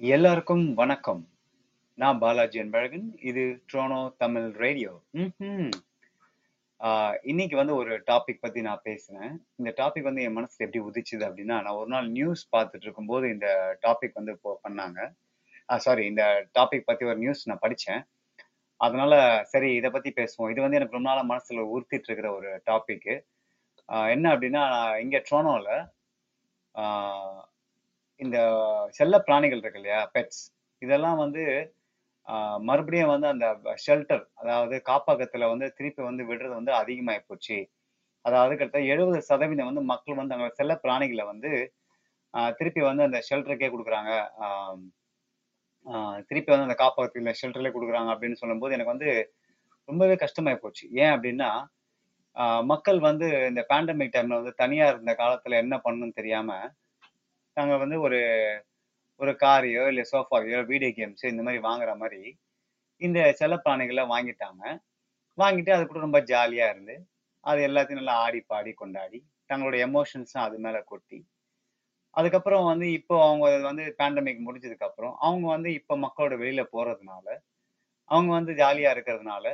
எல்லாருக்கும் வணக்கம். நான் பாலாஜி அன்பழகன். இது ட்ரோனோ தமிழ் ரேடியோ. இன்னைக்கு வந்து ஒரு டாபிக் பத்தி நான் பேசுறேன். இந்த டாபிக் வந்து என் மனசுல எப்படி உதிச்சுது அப்படின்னா, நான் ஒரு நாள் நியூஸ் பார்த்துட்டு இருக்கும்போது இந்த டாபிக் வந்து இப்போ பண்ணாங்க. சாரி இந்த டாபிக் பத்தி ஒரு நியூஸ் நான் படித்தேன் அதனால சரி இதை பத்தி பேசுவோம். இது வந்து எனக்கு ரொம்ப நாளாக மனசுல உறுத்திட்டு இருக்கிற ஒரு டாபிக் என்ன அப்படின்னா, இங்க ட்ரோனோல ஆ இந்த செல்ல பிராணிகள் இருக்கு இல்லையா? பெட்ஸ். இதெல்லாம் வந்து மறுபடியும் வந்து அந்த ஷெல்டர் அதாவது காப்பகத்துல வந்து திருப்பி வந்து விடுறது வந்து அதிகமாயி போச்சு. அதாவது கிட்டத்தட்ட 70% வந்து மக்கள் வந்து தங்களோட செல்ல பிராணிகளை வந்து திருப்பி வந்து அந்த ஷெல்டருக்கே கொடுக்குறாங்க திருப்பி வந்து அந்த காப்பகத்துல ஷெல்டர்லேயே கொடுக்குறாங்க அப்படின்னு சொல்லும்போது எனக்கு வந்து ரொம்பவே கஷ்டமாயி போச்சு. ஏன் அப்படின்னா, மக்கள் வந்து இந்த பேண்டமிக் டைம்ல வந்து தனியா இருந்த காலத்துல என்ன பண்ணணும்னு தெரியாம, நாங்கள் வந்து ஒரு ஒரு காரையோ, இல்லை சோஃபாவையோ, வீடியோ கேம்ஸ் இந்த மாதிரி வாங்குற மாதிரி இந்த செல்லப்பிராணிகளை வாங்கிட்டாங்க. வாங்கிட்டு அது கூட ரொம்ப ஜாலியாக இருந்து, அது எல்லாத்தையும் நல்லா ஆடி, பாடி, கொண்டாடி, தங்களுடைய எமோஷன்ஸும் அது மேலே கொட்டி, அதுக்கப்புறம் வந்து இப்போ அவங்க வந்து பேண்டமிக் முடிஞ்சதுக்கப்புறம், அவங்க வந்து இப்போ மக்களோட வெளியில் போகிறதுனால அவங்க வந்து ஜாலியாக இருக்கிறதுனால,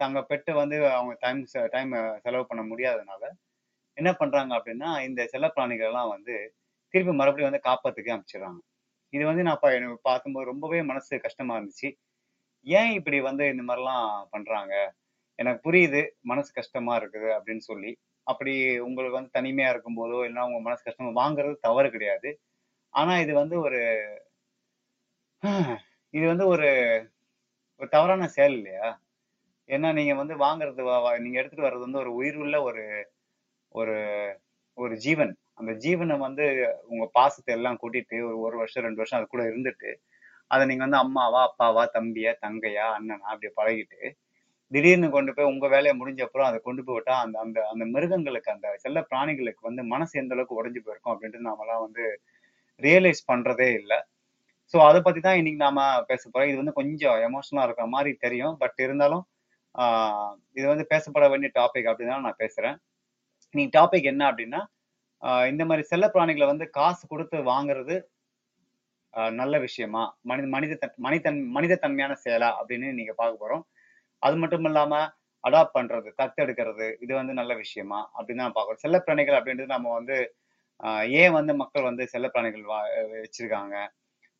தங்க பெட்டை வந்து அவங்க டைம் டைம் செலவு பண்ண முடியாததுனால, என்ன பண்ணுறாங்க அப்படின்னா, இந்த செல்லப்பிராணிகளெல்லாம் வந்து திருப்பி மறுபடியும் வந்து காப்பாத்துக்கு அனுப்பிச்சுடுறாங்க. இது வந்து நான் எனக்கு பார்க்கும்போது ரொம்பவே மனசு கஷ்டமா இருந்துச்சு. ஏன் இப்படி வந்து இந்த மாதிரிலாம் பண்றாங்க? எனக்கு புரியுது, மனசு கஷ்டமா இருக்குது அப்படின்னு சொல்லி. அப்படி உங்களுக்கு வந்து தனிமையா இருக்கும்போதோ, இல்லைன்னா உங்க மனசு கஷ்டமா வாங்குறது தவறு கிடையாது. ஆனா இது வந்து ஒரு இது வந்து ஒரு ஒரு தவறான செயல் இல்லையா? ஏன்னா நீங்க வந்து வாங்குறது நீங்க எடுத்துட்டு வர்றது வந்து ஒரு உயிருள்ள ஒரு ஒரு ஒரு ஜீவன். அந்த ஜீவனை வந்து உங்க பாசத்தை எல்லாம் கூட்டிட்டு ஒரு ஒரு வருஷம், ரெண்டு வருஷம் அது கூட இருந்துட்டு, அதை நீங்க வந்து அம்மாவா, அப்பாவா, தம்பியா, தங்கையா, அண்ணனா அப்படி பழகிட்டு, திடீர்னு கொண்டு போய் உங்க வேலையை முடிஞ்ச அப்புறம் அதை கொண்டு போய் விட்டா, அந்த அந்த அந்த மிருகங்களுக்கு, அந்த செல்ல பிராணிகளுக்கு வந்து மனசு எந்த அளவுக்கு உடஞ்சு போயிருக்கும் அப்படின்ட்டு நாமெல்லாம் வந்து ரியலைஸ் பண்றதே இல்லை ஸோ அதை பத்தி தான் இன்னைக்கு நாம பேச போறோம். இது வந்து கொஞ்சம் எமோஷனலா இருக்கிற மாதிரி தெரியும். பட் இருந்தாலும், இது வந்து பேசப்பட வேண்டிய டாபிக் அப்படின்னு நான் பேசுறேன். இன்னைக்கு டாபிக் என்ன அப்படின்னா, இந்த மாதிரி செல்ல பிராணிகளை வந்து காசு கொடுத்து வாங்குறது நல்ல விஷயமா? மனித மனித தன் மனிதன் மனித தன்மையான செயலா? அப்படின்னு நீங்க பார்க்க போறோம். அது மட்டும் இல்லாம அடாப்ட் பண்றது, தத்தெடுக்கிறது இது வந்து நல்ல விஷயமா? அப்படின்னு தான் பார்க்குறோம் செல்லப்பிராணிகள் அப்படின்றது நம்ம வந்து ஏன் வந்து மக்கள் வந்து செல்லப்பிராணிகள் வா வச்சிருக்காங்க?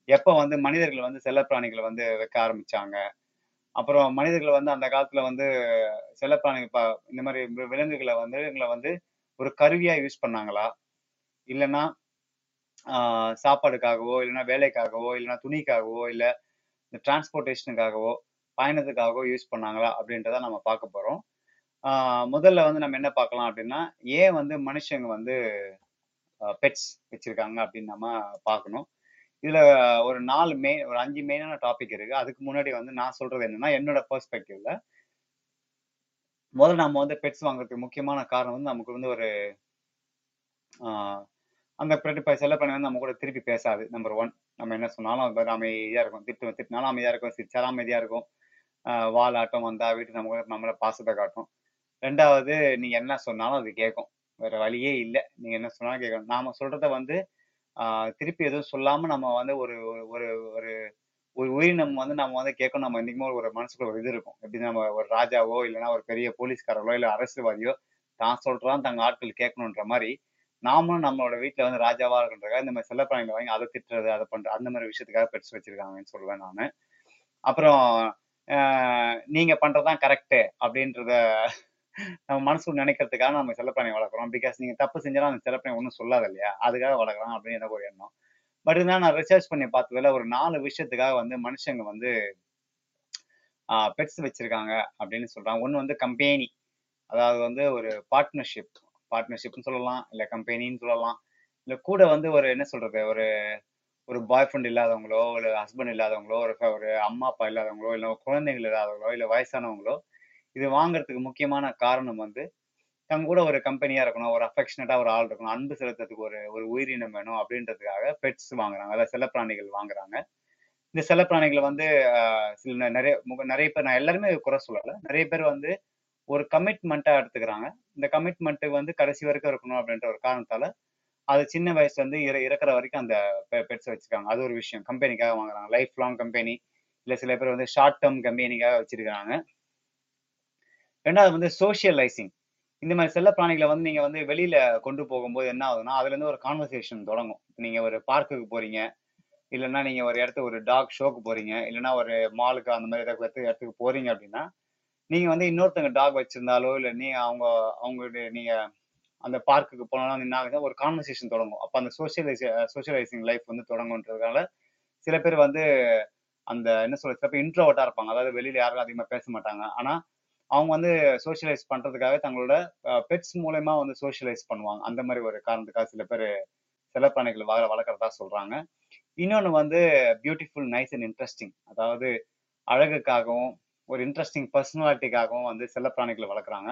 எப்ப வந்து மனிதர்கள் வந்து செல்லப்பிராணிகளை வந்து வைக்க ஆரம்பிச்சாங்க? அப்புறம் மனிதர்கள் வந்து அந்த காலத்துல வந்து செல்லப்பிராணிகள் ப இந்த மாதிரி விலங்குகளை வந்து எங்களை வந்து ஒரு கருவியா யூஸ் பண்ணாங்களா? இல்லன்னா, சாப்பாடுக்காகவோ, இல்லன்னா வேலைக்காகவோ, இல்லன்னா துணிக்காகவோ, இல்ல இந்த டிரான்ஸ்போர்டேஷனுக்காகவோ, பயணத்துக்காகவோ யூஸ் பண்ணாங்களா? அப்படின்றத நம்ம பார்க்க போறோம். முதல்ல வந்து நம்ம என்ன பார்க்கலாம் அப்படின்னா, ஏன் வந்து மனுஷங்க வந்து பெட்ஸ் வச்சிருக்காங்க அப்படின்னு நம்ம பார்க்கணும். இதுல ஒரு நாலு மெயின் ஒரு அஞ்சு மெயினான டாபிக் இருக்கு. அதுக்கு முன்னாடி வந்து நான் சொல்றது என்னன்னா, என்னோட பெர்ஸ்பெக்டிவ்ல முதல்ல நம்ம வந்து பெட்ஸ் வாங்குறதுக்கு முக்கியமான காரணம் வந்து நமக்கு வந்து ஒரு அந்த பெட் செல்ல பண்ணி வந்து நம்ம கூட திருப்பி பேசாது. நம்பர் ஒன் நம்ம என்ன சொன்னாலும் அது அமைதியாக இருக்கும். திட்டு திட்டினாலும் அமைதியாக இருக்கும். சிரிச்சாலும் அமைதியாக இருக்கும். வால் வாலாட்டம் வந்தால் வீட்டு நம்ம கூட நம்மளை பாசத்தை காட்டும். ரெண்டாவது நீங்கள் என்ன சொன்னாலும் அது கேட்கும். வேற வழியே இல்லை நீங்கள் என்ன சொன்னாலும் கேட்கும். நாம சொல்கிறத வந்து திருப்பி எதுவும் சொல்லாமல் நம்ம வந்து ஒரு ஒரு ஒரு ஒரு உயிரினம் வந்து நம்ம வந்து கேட்கணும் நம்ம என்னைக்குமே ஒரு மனசுக்குள்ள ஒரு இது இருக்கும். எப்படின்னா நம்ம ஒரு ராஜாவோ, இல்லன்னா ஒரு பெரிய போலீஸ்காரரோ, இல்ல அரசியல்வாதியோ தான் சொல்றான் தங்க ஆட்கள் கேட்கணுன்ற மாதிரி நாமளும் நம்மளோட வீட்டில் வந்து ராஜாவா இருக்கணுன்றதுக்காக இந்த மாதிரி செல்லப்பிராணிகளை வாங்கி அதை திட்டுறது, அதை பண்றது அந்த மாதிரி விஷயத்துக்காக பெருசு வச்சிருக்காங்கன்னு சொல்லுவேன் நானு. அப்புறம் நீங்க பண்றதுதான் கரெக்டு அப்படின்றத நம்ம மனசுக்கு நினைக்கிறதுக்காக நம்ம செல்லப்பிராணி வளர்க்குறோம். பிகாஸ் நீங்க தப்பு செஞ்சாலும் அந்த செல்லப்பிராணி ஒண்ணும் சொல்லாது இல்லையா? அதுக்காக வளர்க்குறோம் அப்படின்னு எனக்கு ஒரு எண்ணம். பட் இருந்தாலும் நான் ரிசர்ச் பண்ணி பார்த்ததுல ஒரு நாலு விஷயத்துக்காக வந்து மனுஷங்க வந்து பெட்ஸ் வச்சிருக்காங்க அப்படின்னு சொல்றாங்க. ஒன்று வந்து கம்பெனி அதாவது வந்து ஒரு பார்ட்னர்ஷிப். பார்ட்னர்ஷிப்னு சொல்லலாம். இல்லை கம்பெனின்னு சொல்லலாம். இல்லை கூட வந்து ஒரு என்ன சொல்றது? ஒரு ஒரு பாய் ஃப்ரெண்ட் இல்லாதவங்களோ, ஒரு ஹஸ்பண்ட் இல்லாதவங்களோ, ஒரு ஒரு அம்மா, அப்பா இல்லாதவங்களோ, இல்லை குழந்தைகள் இல்லாதவங்களோ, இல்லை வயசானவங்களோ, இது வாங்குறதுக்கு முக்கியமான காரணம் வந்து, தங்க கூட ஒரு கம்பெனியா இருக்கணும். ஒரு அஃபெக்ஷனட்டா ஒரு ஆள் இருக்கணும். அன்பு செலுத்துறதுக்கு ஒரு ஒரு உயிரினம் வேணும் அப்படின்றதுக்காக பெட்ஸ் வாங்குறாங்க. அதாவது செல்லப்பிராணிகள் வாங்குறாங்க. இந்த செல்லப்பிராணிகள வந்து சில நிறைய முக பேர் நான் எல்லாருமே குறை சொல்லல. நிறைய பேர் வந்து ஒரு கமிட்மெண்ட்டா எடுத்துக்கிறாங்க. இந்த கமிட்மெண்ட்டு வந்து கடைசி வரைக்கும் இருக்கணும் அப்படின்ற ஒரு காரணத்தால, அது சின்ன வயசுல இருந்து இற இறக்குற வரைக்கும் அந்த பெட்ஸை வச்சிருக்காங்க அது ஒரு விஷயம் கம்பெனிக்காக வாங்குறாங்க லைஃப் லாங் கம்பெனி இல்ல சில பேர் வந்து ஷார்ட் டேர்ம் கம்பெனிக்காக வச்சிருக்காங்க ரெண்டாவது வந்து சோஷியலைசிங் இந்த மாதிரி செல்ல பிராணிகளை வந்து நீங்க வந்து வெளியில கொண்டு போகும்போது என்ன ஆகுதுன்னா அதுல இருந்து ஒரு கான்வர்சேஷன் தொடங்கும். நீங்க ஒரு பார்க்குக்கு போறீங்க. இல்லைன்னா நீங்க ஒரு இடத்துக்கு ஒரு டாக் ஷோக்கு போறீங்க. இல்லைன்னா ஒரு மாலுக்கு அந்த மாதிரி இடத்துக்கு இடத்துக்கு போறீங்க அப்படின்னா நீங்க வந்து இன்னொருத்தங்க டாக் வச்சிருந்தாலோ இல்லை நீ அவங்க அவங்களுடைய நீங்க அந்த பார்க்குக்கு போனாலும் என்ன ஆகுதுன்னா ஒரு கான்வர்சேஷன் தொடங்கும். அப்ப அந்த சோஷியலைஸ் சோஷியலைசிங் லைஃப் வந்து தொடங்குன்றதுனால சில பேர் வந்து அந்த என்ன சொல்ற சில பேர் இன்ட்ரோவர்ட்டா இருப்பாங்க. அதாவது வெளியில யாரும் அதிகமா பேச மாட்டாங்க. ஆனா அவங்க வந்து சோஷியலைஸ் பண்றதுக்காக தங்களோட பெட்ஸ் மூலயமா வந்து சோஷியலைஸ் பண்ணுவாங்க. அந்த மாதிரி ஒரு காரணத்துக்காக சில பேர் செல்லப்பிராணிகள் வள வளர்க்குறதா சொல்றாங்க. இன்னொன்று வந்து பியூட்டிஃபுல் நைஸ் அண்ட் இன்ட்ரெஸ்டிங் அதாவது அழகுக்காகவும் ஒரு இன்ட்ரெஸ்டிங் பர்சனாலிட்டிக்காகவும் வந்து செல்லப்பிராணிகளை வளர்க்குறாங்க.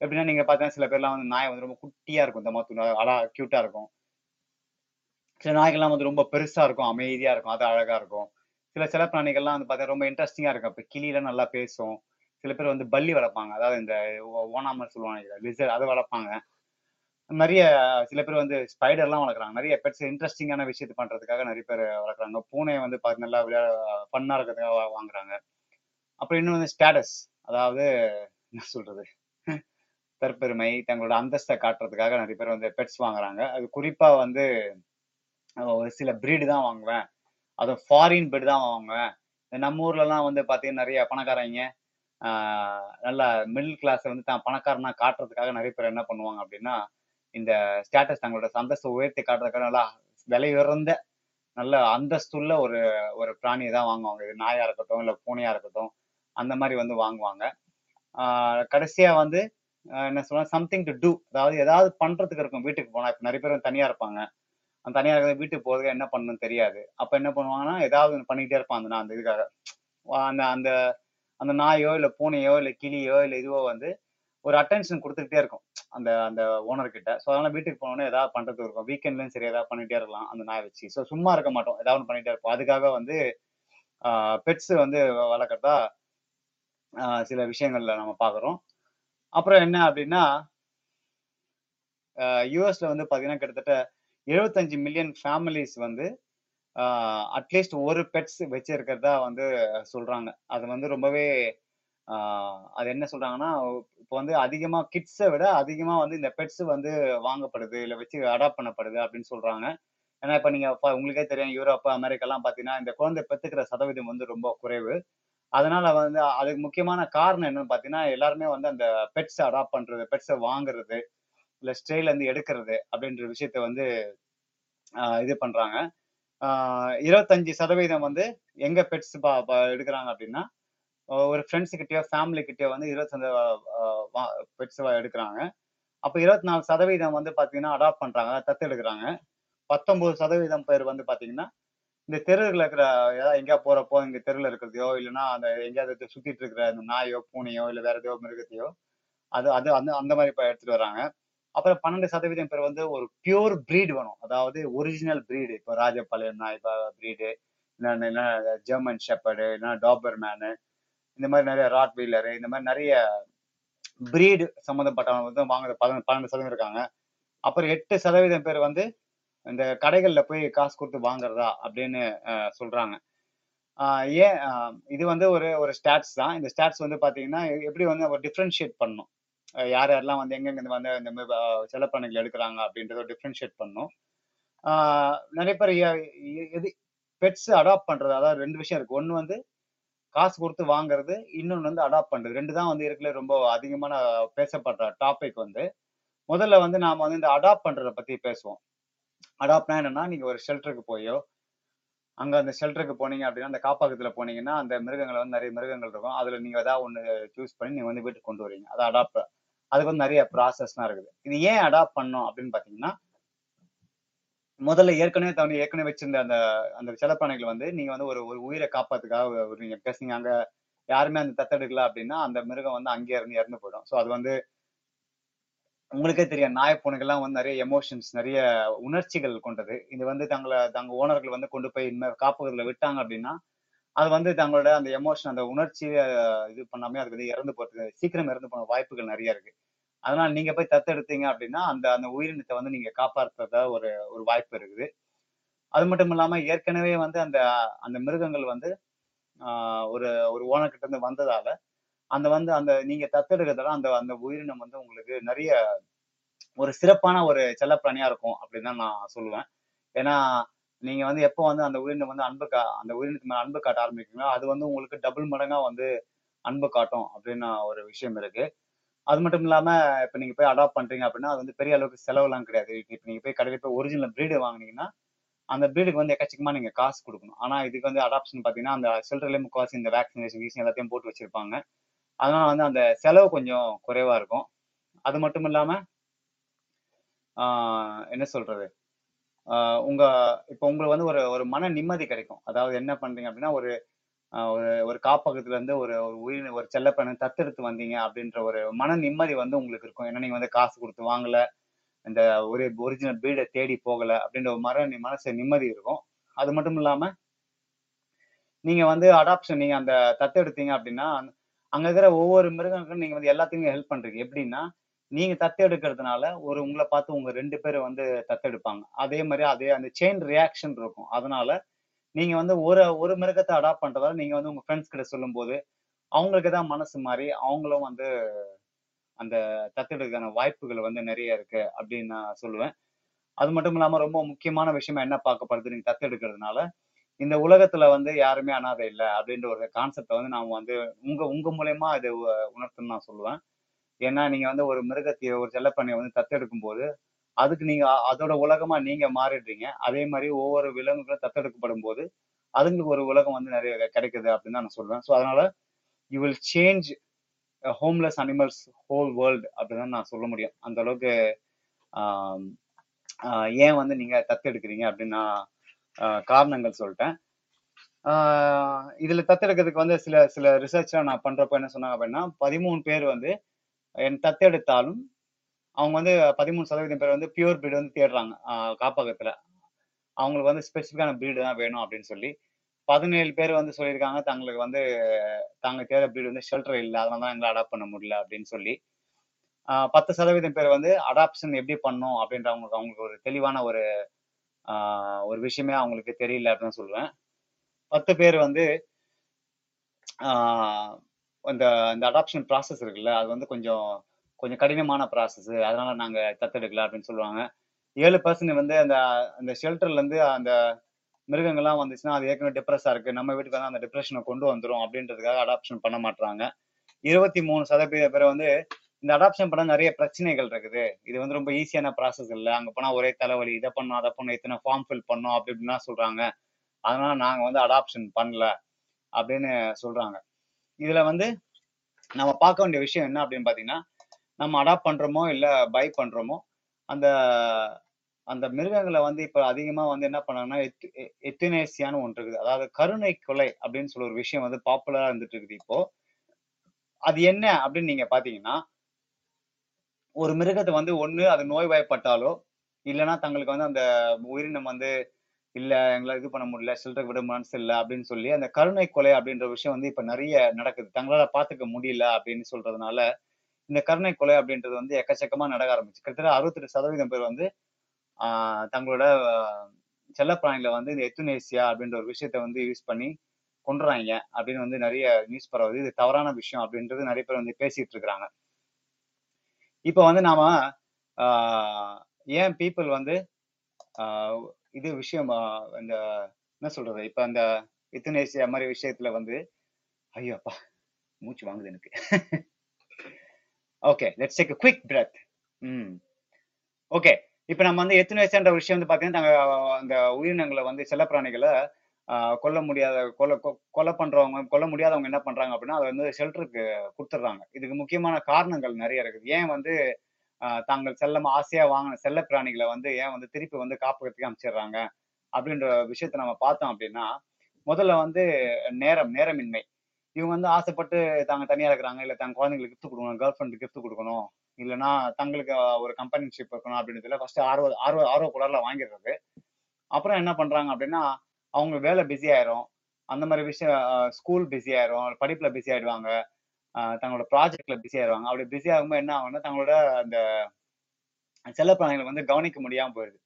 எப்படின்னா நீங்க பார்த்தீங்கன்னா சில பேர்லாம் வந்து நாய் வந்து ரொம்ப குட்டியா இருக்கும். இந்த மாதிரி அழகா கியூட்டா இருக்கும். சில நாய்கள்லாம் வந்து ரொம்ப பெருசா இருக்கும் அமைதியா இருக்கும் அது அழகா இருக்கும். சில செல்லப்பிராணிகள்லாம் வந்து பார்த்தா ரொம்ப இன்ட்ரெஸ்டிங்கா இருக்கும். இப்போ கிளியில நல்லா பேசும். சில பேர் வந்து பல்லி வளர்ப்பாங்க. அதாவது இந்த ஓ- சொல்லுவாங்க லிசர் அதை வளர்ப்பாங்க. நிறைய சில பேர் வந்து ஸ்பைடர்லாம் வளர்க்குறாங்க. நிறைய பெட்ஸ் இன்ட்ரெஸ்டிங்கான விஷயத்தை பண்றதுக்காக நிறைய பேர் வளர்க்குறாங்க. பூனையை வந்து பார்த்து நல்லா விளையாட ஃபன்னாக இருக்கிறதுக்காக வாங்குறாங்க. அப்புறம் இன்னும் வந்து ஸ்டேட்டஸ் அதாவது என்ன சொல்றது? தற்பெருமை தங்களோட அந்தஸ்தை காட்டுறதுக்காக நிறைய பேர் வந்து பெட்ஸ் வாங்குறாங்க. அது குறிப்பா வந்து ஒரு சில ப்ரீடு தான் வாங்குவேன். அதுவும் ஃபாரின் பிரீடு தான் வாங்குவேன். நம்ம ஊர்லலாம் வந்து பார்த்தீங்கன்னா நிறைய பணக்காரங்க நல்ல மிடில் கிளாஸ் வந்து தான் பணக்காரனா காட்டுறதுக்காக நிறைய பேர் என்ன பண்ணுவாங்க அப்படின்னா இந்த ஸ்டேட்டஸ் தங்களோட சந்தஸ்தை உயர்த்தி காட்டுறதுக்காக நல்லா விலை உயர்ந்த நல்ல அந்தஸ்துள்ள ஒரு ஒரு பிராணியை தான் வாங்குவாங்க. இது நாயா இருக்கட்டும் இல்லை பூனையா இருக்கட்டும் அந்த மாதிரி வந்து வாங்குவாங்க. கடைசியா வந்து என்ன சொல்லுவாங்க சம்திங் டு டூ அதாவது ஏதாவது பண்றதுக்கு இருக்கும். வீட்டுக்கு போனா நிறைய பேர் தனியா இருப்பாங்க. அந்த தனியா இருக்கிற வீட்டுக்கு போகிறதுக்கு என்ன பண்ணணும்னு தெரியாது. அப்ப என்ன பண்ணுவாங்கன்னா ஏதாவது பண்ணிக்கிட்டே இருப்பான் அந்த நான் அந்த இதுக்காக. அந்த அந்த அந்த நாயோ இல்லை பூனையோ இல்லை கிளியோ இல்லை இதுவோ வந்து ஒரு அட்டென்ஷன் கொடுத்துக்கிட்டே இருக்கும். அந்த அந்த ஓனர் கிட்ட. ஸோ அதனால வீட்டுக்கு போனோடனே ஏதாவது பண்ணுறது இருக்கும். வீக்கெண்ட்லேயும் சரி ஏதாவது பண்ணிகிட்டே இருக்கலாம். அந்த நாயை வச்சு. ஸோ சும்மா இருக்க மாட்டோம். ஏதாவது ஒன்று பண்ணிட்டே இருப்போம். அதுக்காக வந்து பெட்ஸ் வந்து வளர்க்குறதா சில விஷயங்களில் நம்ம பார்க்குறோம் அப்புறம் என்ன அப்படின்னா யூஎஸ்ல வந்து பார்த்தீங்கன்னா கிட்டத்தட்ட எழுபத்தஞ்சு மில்லியன் ஃபேமிலிஸ் வந்து அட்லீஸ்ட் ஒரு பெட்ஸ் வச்சிருக்கிறதா வந்து சொல்றாங்க. அது வந்து ரொம்பவே அது என்ன சொல்றாங்கன்னா இப்போ வந்து அதிகமா கிட்ஸை விட அதிகமா வந்து இந்த பெட்ஸ் வந்து வாங்கப்படுது இல்லை வச்சு அடாப்ட் பண்ணப்படுது அப்படின்னு சொல்றாங்க. ஏன்னா இப்போ நீங்க ப- உங்களுக்கே தெரியும் யூரோப் அமெரிக்காலாம் பார்த்தீங்கன்னா இந்த குழந்தை பெற்றுக்கிற சதவீதம் வந்து ரொம்ப குறைவு. அதனால வந்து அதுக்கு முக்கியமான காரணம் என்னன்னு பார்த்தீங்கன்னா எல்லாருமே வந்து அந்த பெட்ஸை அடாப்ட் பண்றது பெட்ஸை வாங்குறது இல்லை ஸ்ட்ரெயில இருந்து எடுக்கிறது அப்படின்ற விஷயத்த வந்து இது பண்றாங்க. இருபத்தஞ்சு சதவீதம் வந்து எங்க பெட்ஸ் எடுக்கிறாங்க அப்படின்னா ஒரு ஃப்ரெண்ட்ஸ் கிட்டயோ ஃபேமிலி கிட்டயோ வந்து இருபத்தஞ்சு பெட்ஸ் எடுக்கிறாங்க. அப்போ இருபத்தி நாலு சதவீதம் வந்து பாத்தீங்கன்னா அடாப்ட் பண்றாங்க தத்து எடுக்கிறாங்க. பத்தொன்பது சதவீதம் பேர் வந்து பாத்தீங்கன்னா இந்த தெருவில் இருக்கிற ஏதாவது எங்கேயா போறப்போ இங்க தெருவில் இருக்கிறதையோ இல்லைன்னா அந்த எங்கேயாவது சுத்திட்டு இருக்கிற அந்த நாயோ பூனையோ இல்லை வேற ஏதோ மிருகத்தையோ அது அது அந்த அந்த மாதிரி இப்போ எடுத்துட்டு வராங்க அப்புறம் பன்னெண்டு சதவீதம் பேர் வந்து ஒரு பியூர் breed வேணும். அதாவது ஒரிஜினல் பிரீடு இப்போ ராஜபாளையம் நாய் பிரீடு இல்லைன்னா ஜெர்மன் ஷெப்பர்டு இல்லைன்னா டாபர் மேனு இந்த மாதிரி நிறைய ராட் வீலரு இந்த மாதிரி நிறைய பிரீடு சம்மந்தப்பட்டவங்க வந்து வாங்குற பதினெண்டு பன்னெண்டு சதவீதம் இருக்காங்க. அப்புறம் எட்டு சதவீதம் பேர் வந்து இந்த கடைகளில் போய் காசு கொடுத்து வாங்குறதா அப்படின்னு சொல்கிறாங்க சொல்றாங்க. ஏன் இது வந்து ஒரு ஒரு ஸ்டாட்ஸ் தான். இந்த ஸ்டாட்ஸ் வந்து பார்த்தீங்கன்னா எப்படி வந்து அவர் டிஃப்ரென்ஷியேட் பண்ணணும்? யார் யாரெல்லாம் வந்து எங்கெங்க வந்து இந்த மாதிரி ஆஹ் எடுக்கிறாங்க அப்படின்றத டிஃப்ரென்ஷியேட் பண்ணும். நிறைய பேர் எது பெட்ஸ் அடாப்ட் பண்றது அதாவது ரெண்டு விஷயம் இருக்கு. ஒன்று வந்து காசு கொடுத்து வாங்குறது இன்னொன்று வந்து அடாப்ட் பண்றது. ரெண்டு தான் வந்து இருக்கிற ரொம்ப அதிகமான பேசப்படுற டாபிக் வந்து. முதல்ல வந்து நாம வந்து இந்த அடாப்ட் பண்றதை பத்தி பேசுவோம். அடாப்ட்னா என்னன்னா நீங்க ஒரு ஷெல்டருக்கு போயோ அங்க அந்த ஷெல்டருக்கு போனீங்க அப்படின்னா அந்த காப்பகத்துல போனீங்கன்னா அந்த மிருகங்களை வந்து நிறைய மிருகங்கள் இருக்கும். அதுல நீங்க ஏதாவது ஒன்று சூஸ் பண்ணி நீங்க வந்து வீட்டுக்கு கொண்டு வரீங்க அதை அடாப்ட் அதுக்கு வந்து நிறைய ப்ராசஸ்லாம் இருக்குது. இது ஏன் அடாப்ட் பண்ணோம் அப்படின்னு பாத்தீங்கன்னா முதல்ல ஏற்கனவே தவணை ஏற்கனவே வச்சிருந்த அந்த அந்த செல்லப்பிராணிகள் வந்து நீங்க வந்து ஒரு ஒரு உயிரை காப்பாத்துக்காக ஒரு பிளஸ் நீங்க அங்க யாருமே அந்த தத்தெடுக்கல அப்படின்னா அந்த மிருகம் வந்து அங்கேயே இருந்து இறந்து போயிடும். ஸோ அது வந்து உங்களுக்கே தெரியும். நாய் பூனைகள்லாம் வந்து நிறைய எமோஷன்ஸ் நிறைய உணர்ச்சிகள் கொண்டது. இது வந்து தங்களை தங்க ஓனர்கள் வந்து கொண்டு போய் இனிமேல் காப்பகத்துல விட்டாங்க அப்படின்னா அது வந்து தங்களோட அந்த எமோஷன் அந்த உணர்ச்சியை இது பண்ணாமே அதுக்கு வந்து இறந்து போறதுக்கு சீக்கிரம் இறந்து போன வாய்ப்புகள் நிறைய இருக்கு. அதனால நீங்க போய் தத்தெடுத்தீங்க அப்படின்னா அந்த அந்த உயிரினத்தை வந்து நீங்க காப்பாற்றுறதா ஒரு ஒரு வாய்ப்பு இருக்குது. அது மட்டும் இல்லாம ஏற்கனவே வந்து அந்த அந்த மிருகங்கள் வந்து ஆஹ் ஒரு ஒரு ஓனக்கிட்ட இருந்து வந்ததால அந்த வந்து அந்த நீங்க தத்தெடுக்கிறதால அந்த அந்த உயிரினம் வந்து உங்களுக்கு நிறைய ஒரு சிறப்பான ஒரு செல்லப்பிராணியா இருக்கும் அப்படின்னு தான் நான் சொல்லுவேன். ஏன்னா நீங்க வந்து எப்போ வந்து அந்த உயிரினம் வந்து அன்பு கா அந்த உயிரினத்து மேல அன்பு காட்ட ஆரம்பிக்கிறீங்களோ அது வந்து உங்களுக்கு டபுள் மடங்கா வந்து அன்பு காட்டும் அப்படின்னு ஒரு விஷயம் இருக்கு. அது மட்டும் இல்லாம இப்ப நீங்க போய் அடாப்ட் பண்றீங்க அப்படின்னா அது வந்து பெரிய அளவுக்கு செலவுலாம் கிடையாது. இப்ப நீங்க போய் கடையில போய் ஒரிஜினல் பிரீடு வாங்குனீங்கன்னா அந்த பிரீடுக்கு வந்து எக்கச்சக்கமா நீங்க காசு கொடுக்கணும். ஆனா இதுக்கு வந்து அடாப்ஷன் பாத்தீங்கன்னா அந்த ஷெல்டர்லயே முக்கால்வாசி இந்த வேக்சினேஷன் கீசன் எல்லாத்தையும் போட்டு வச்சிருப்பாங்க. அதனால வந்து அந்த செலவு கொஞ்சம் குறைவா இருக்கும். அது மட்டும் இல்லாம என்ன சொல்றது? உங்க இப்போ உங்களுக்கு வந்து ஒரு ஒரு மன நிம்மதி கிடைக்கும். அதாவது என்ன பண்றீங்க அப்படின்னா ஒரு ஒரு ஒரு காப்பகத்துல இருந்து ஒரு ஒரு உயிரின ஒரு செல்லப்பிராணி தத்தெடுத்து வந்தீங்க அப்படின்ற ஒரு மன நிம்மதி வந்து உங்களுக்கு இருக்கும். ஏன்னா நீங்க வந்து காசு கொடுத்து வாங்கல இந்த ஒரு ஒரிஜினல் பீடை தேடி போகல அப்படின்ற ஒரு மர மனசு நிம்மதி இருக்கும். அது மட்டும் இல்லாம நீங்க வந்து அடாப்ஷன் நீங்க அந்த தத்தெடுத்தீங்க அப்படின்னா அங்க இருக்கிற ஒவ்வொரு மிருகங்களுக்கும் நீங்க வந்து எல்லாத்துக்குமே ஹெல்ப் பண்றீங்க. எப்படின்னா நீங்க தத்தெடுக்கிறதுனால ஒரு உங்களை பார்த்து உங்க ரெண்டு பேரும் வந்து தத்தெடுப்பாங்க அதே மாதிரி அதே அந்த செயின் ரியாக்ஷன் இருக்கும். அதனால நீங்க வந்து ஒரு ஒரு மிருகத்தை அடாப்ட் பண்றதால நீங்க வந்து உங்க ஃப்ரெண்ட்ஸ் கிட்ட சொல்லும்போது அவங்களுக்கு தான் மனசு மாறி அவங்களும் வந்து அந்த தத்தெடுக்கான வாய்ப்புகள் வந்து நிறைய இருக்கு அப்படின்னு நான் சொல்லுவேன். அது மட்டும் இல்லாம ரொம்ப முக்கியமான விஷயமா என்ன பார்க்கப்படுது நீங்க தத்தெடுக்கிறதுனால இந்த உலகத்துல வந்து யாருமே அனாதை இல்லை அப்படின்ற ஒரு கான்செப்டை வந்து நாம வந்து உங்க உங்க மூலயமா இது உணர்த்துன்னு நான் சொல்லுவேன். ஏன்னா நீங்க வந்து ஒரு மிருகத்தை ஒரு செல்லப்பிராணியை வந்து தத்தெடுக்கும் போது அதுக்கு நீங்க அதோட உலகமா நீங்க மாறிடுறீங்க. அதே மாதிரி ஒவ்வொரு விலங்குகளும் தத்தெடுக்கப்படும் போது அதுங்களுக்கு ஒரு உலகம் வந்து நிறைய கிடைக்குது அப்படின்னு தான் நான் சொல்றேன் ஸோ அதனால you will change homeless animals whole world அப்படின்னு தான் நான் சொல்ல முடியும். அந்த அளவுக்கு ஆஹ் ஏன் வந்து நீங்க தத்தெடுக்கிறீங்க அப்படின்னு நான் காரணங்கள் சொல்லிட்டேன். இதுல தத்தெடுக்கிறதுக்கு வந்து சில சில ரிசர்ச்லாம் நான் பண்றப்ப என்ன சொன்னாங்க அப்படின்னா பதிமூணு பேர் வந்து என் தத்தெடுத்தாலும் அவங்க வந்து பதிமூணு சதவீதம் பேர் வந்து பியூர் பிரீடு வந்து தேடுறாங்க காப்பகத்தில். அவங்களுக்கு வந்து ஸ்பெசிஃபிக்கான பிரீடு தான் வேணும் அப்படின்னு சொல்லி. பதினேழு பேர் வந்து சொல்லியிருக்காங்க தங்களுக்கு வந்து தாங்க தேட பிரீடு வந்து ஷெல்டர் இல்லை அதனால தான் எங்களை அடாப்ட் பண்ண முடியல அப்படின்னு சொல்லி. பத்து சதவீதம் பேர் வந்து அடாப்ஷன் எப்படி பண்ணும் அப்படின்ற அவங்களுக்கு அவங்களுக்கு ஒரு தெளிவான ஒரு ஒரு விஷயமே அவங்களுக்கு தெரியல அப்படின்னு சொல்லுவேன் பத்து பேர் வந்து அந்த இந்த அடாப்ஷன் ப்ராசஸ் இருக்குல்ல அது வந்து கொஞ்சம் கொஞ்சம் கடினமான ப்ராசஸ் அதனால நாங்க தத்தெடுக்கல அப்படின்னு சொல்லுவாங்க. ஏழு பர்சன்ட் வந்து அந்த அந்த ஷெல்டர்ல இருந்து அந்த மிருகங்கள்லாம் வந்துச்சுன்னா அது ஏற்கனவே டிப்ரெஸ்ஸா இருக்கு. நம்ம வீட்டுக்கு வந்து அந்த டிப்ரெஷனை கொண்டு வந்துரும் அப்படின்றதுக்காக அடாப்ஷன் பண்ண மாட்டாங்க இருபத்தி மூணு சதவீத பேர் வந்து இந்த அடாப்ஷன் பண்ண நிறைய பிரச்சனைகள் இருக்குது. இது வந்து ரொம்ப ஈஸியான ப்ராசஸ் இல்லை. அங்கே போனால் ஒரே தலைவலி இதை பண்ணோம் அதை பண்ணோம் இத்தனை ஃபார்ம் ஃபில் பண்ணோம் அப்படி இப்படின்னா சொல்றாங்க. அதனால நாங்கள் வந்து அடாப்ஷன் பண்ணல அப்படின்னு சொல்றாங்க. இதுல வந்து நம்ம பார்க்க வேண்டிய விஷயம் என்ன அப்படின்னு பாத்தீங்கன்னா நம்ம அடாப்ட் பண்றோமோ இல்ல பை பண்றோமோ அந்த அந்த மிருகங்களை வந்து இப்ப அதிகமா வந்து என்ன பண்ணாங்கன்னா எத்தினேசியான்னு ஒன்று இருக்குது. அதாவது கருணை கொலை அப்படின்னு சொல்ல ஒரு விஷயம் வந்து பாப்புலரா இருந்துட்டு இருக்குது இப்போ. அது என்ன அப்படின்னு நீங்க பாத்தீங்கன்னா ஒரு மிருகத்தை வந்து ஒண்ணு அது நோய்வாய்ப்பட்டாலோ இல்லைன்னா தங்களுக்கு வந்து அந்த உயிரினம் வந்து இல்ல எங்களால இது பண்ண முடியல சில்லறை விட மனசு இல்ல அப்படின்னு சொல்லி அந்த கருணை கொலை அப்படின்ற விஷயம் வந்து இப்ப நிறைய நடக்குது. தங்களால பாத்துக்க முடியல அப்படின்னு சொல்றதுனால இந்த கருணை கொலை அப்படின்றது வந்து எக்கச்சக்கமா நடக்க ஆரம்பிச்சு. கிட்டத்தட்ட அறுபத்தெட்டு சதவீதம் பேர் வந்து ஆஹ் தங்களோட ஆஹ் வந்து இந்த எத்துனேசியா அப்படின்ற ஒரு விஷயத்த வந்து யூஸ் பண்ணி கொண்டுறாங்க அப்படின்னு வந்து நிறைய நியூஸ் பரவுது. இது தவறான விஷயம் அப்படின்றது நிறைய பேர் வந்து பேசிட்டு இருக்கிறாங்க. இப்போ வந்து நாம ஏன் பீப்புள் வந்து இது விஷயம் அந்த இந்த என்ன சொல்றது? இப்ப அந்த இத்தனேசியா மாதிரி விஷயத்துல வந்து ஐயோ அப்பா மூச்சு வாங்குது எனக்கு. Okay let's take quick breath hmm. Okay இப்போ நம்ம வந்து எத்தனேசியான்ற விஷயம் வந்து பாத்தீங்கன்னா நாங்கள் அந்த உயிரினங்களை வந்து செல்லப்பிராணிகளை ஆஹ் கொல்ல முடியாத கொலை கொல்ல கொலை பண்றவங்க கொல்ல முடியாதவங்க என்ன பண்றாங்க அப்படின்னா அதை வந்து ஷெல்டருக்கு கொடுத்துட்றாங்க. இதுக்கு முக்கியமான காரணங்கள் நிறைய இருக்குது. ஏன் வந்து தாங்கள் செல்லம் ஆசையா வாங்கின செல்ல பிராணிகளை வந்து ஏன் வந்து திருப்பி வந்து காப்பகத்துக்கு அமைச்சிடுறாங்க அப்படின்ற விஷயத்த நம்ம பார்த்தோம் அப்படின்னா முதல்ல வந்து நேரம் நேரமின்மை. இவங்க வந்து ஆசைப்பட்டு தாங்க தனியா இருக்கிறாங்க இல்ல தங்க குழந்தைங்களுக்கு கிஃப்ட் கொடுக்கணும் கேர்ள் ஃப்ரெண்டு கிஃப்ட் கொடுக்கணும் இல்லைன்னா தங்களுக்கு ஒரு கம்பெனிஷிப் இருக்கணும் அப்படின்றதுல ஃபர்ஸ்ட் ஆர்வ ஆர்வ ஆர்வ குளரில் வாங்கிடுறது. அப்புறம் என்ன பண்றாங்க அப்படின்னா அவங்க வேலை பிஸி ஆயிரும். அந்த மாதிரி விஷயம் ஸ்கூல் பிஸி ஆயிரும் படிப்புல பிஸி ஆயிடுவாங்க. தங்களோட ப்ராஜெக்ட்ல பிஸி ஆயிருவாங்க. அப்படி பிஸி ஆகும்போது என்ன ஆகும்னா தங்களோட அந்த செல்ல பிராணிகளை வந்து கவனிக்க முடியாம போயிடுது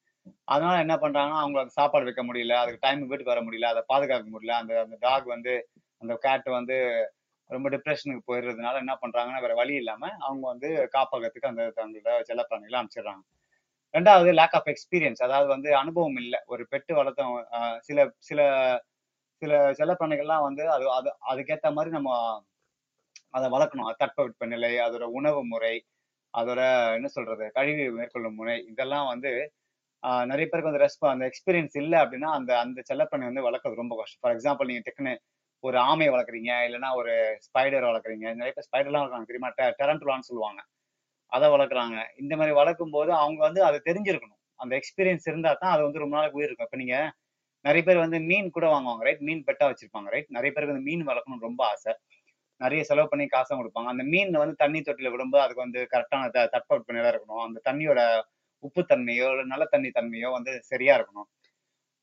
அதனால என்ன பண்றாங்கன்னா அவங்களுக்கு சாப்பாடு வைக்க முடியல அதுக்கு டைம் வீட்டுக்கு வர முடியல அதை பாதுகாக்க முடியல. அந்த அந்த டாக் வந்து அந்த கேட் வந்து ரொம்ப டிப்ரெஷனுக்கு போயிடுறதுனால என்ன பண்றாங்கன்னா வேற வழி இல்லாம அவங்க வந்து காப்பகத்துக்கு அந்த தங்களோட செல்லப்பிராணிகளை அனுப்பிச்சிடுறாங்க. ரெண்டாவது லேக் ஆஃப் எக்ஸ்பீரியன்ஸ் அதாவது வந்து அனுபவம் இல்லை. ஒரு பெட்டு வளர்த்தவங்க சில சில சில செல்லப்பிராணிகள்லாம் வந்து அது அது அதுக்கேற்ற மாதிரி நம்ம அதை வளர்க்கணும். தட்பவெட்ப நிலை அதோட உணவு முறை அதோட என்ன சொல்றது கழிவு மேற்கொள்ளும் முறை இதெல்லாம் வந்து ஆஹ் நிறைய பேருக்கு வந்து ரெஸ்ப அந்த எக்ஸ்பீரியன்ஸ் இல்லை அப்படின்னா அந்த அந்த செல்லப்பண்ணை வந்து வளர்க்கறது ரொம்ப கஷ்டம். ஃபார் எக்ஸாம்பிள் நீங்க டெக்குன்னு ஒரு ஆமையை வளர்க்குறீங்க இல்லைன்னா ஒரு ஸ்பைடர் வளர்க்குறீங்க. நிறைய பேர் ஸ்பைடர்லாம் வளர்க்குறாங்க தெரியுமா? டெரண்ட்லான்னு சொல்லுவாங்க. அதை வளர்க்குறாங்க. இந்த மாதிரி வளர்க்கும் போது அவங்க வந்து அதை தெரிஞ்சிருக்கணும். அந்த எக்ஸ்பீரியன்ஸ் இருந்தா தான் அது வந்து ரொம்ப நாளைக்கு உயிர் இருக்கும். இப்போ நீங்க நிறைய பேர் வந்து மீன் கூட வாங்குவாங்க ரைட் மீன் பெட்டா வச்சிருப்பாங்க ரைட் நிறைய பேருக்கு வந்து மீன் வளர்க்கணும்னு ரொம்ப ஆசை. நிறைய செலவு பண்ணி காசும் கொடுப்பாங்க. அந்த மீன் வந்து தண்ணி தொட்டில விடும்போது அதுக்கு வந்து கரெக்டான த தட்பவெப்பநிலை இருக்கணும். அந்த தண்ணியோட உப்புத்தன்மையோ இல்லை நல்ல தண்ணி தன்மையோ வந்து சரியா இருக்கணும்.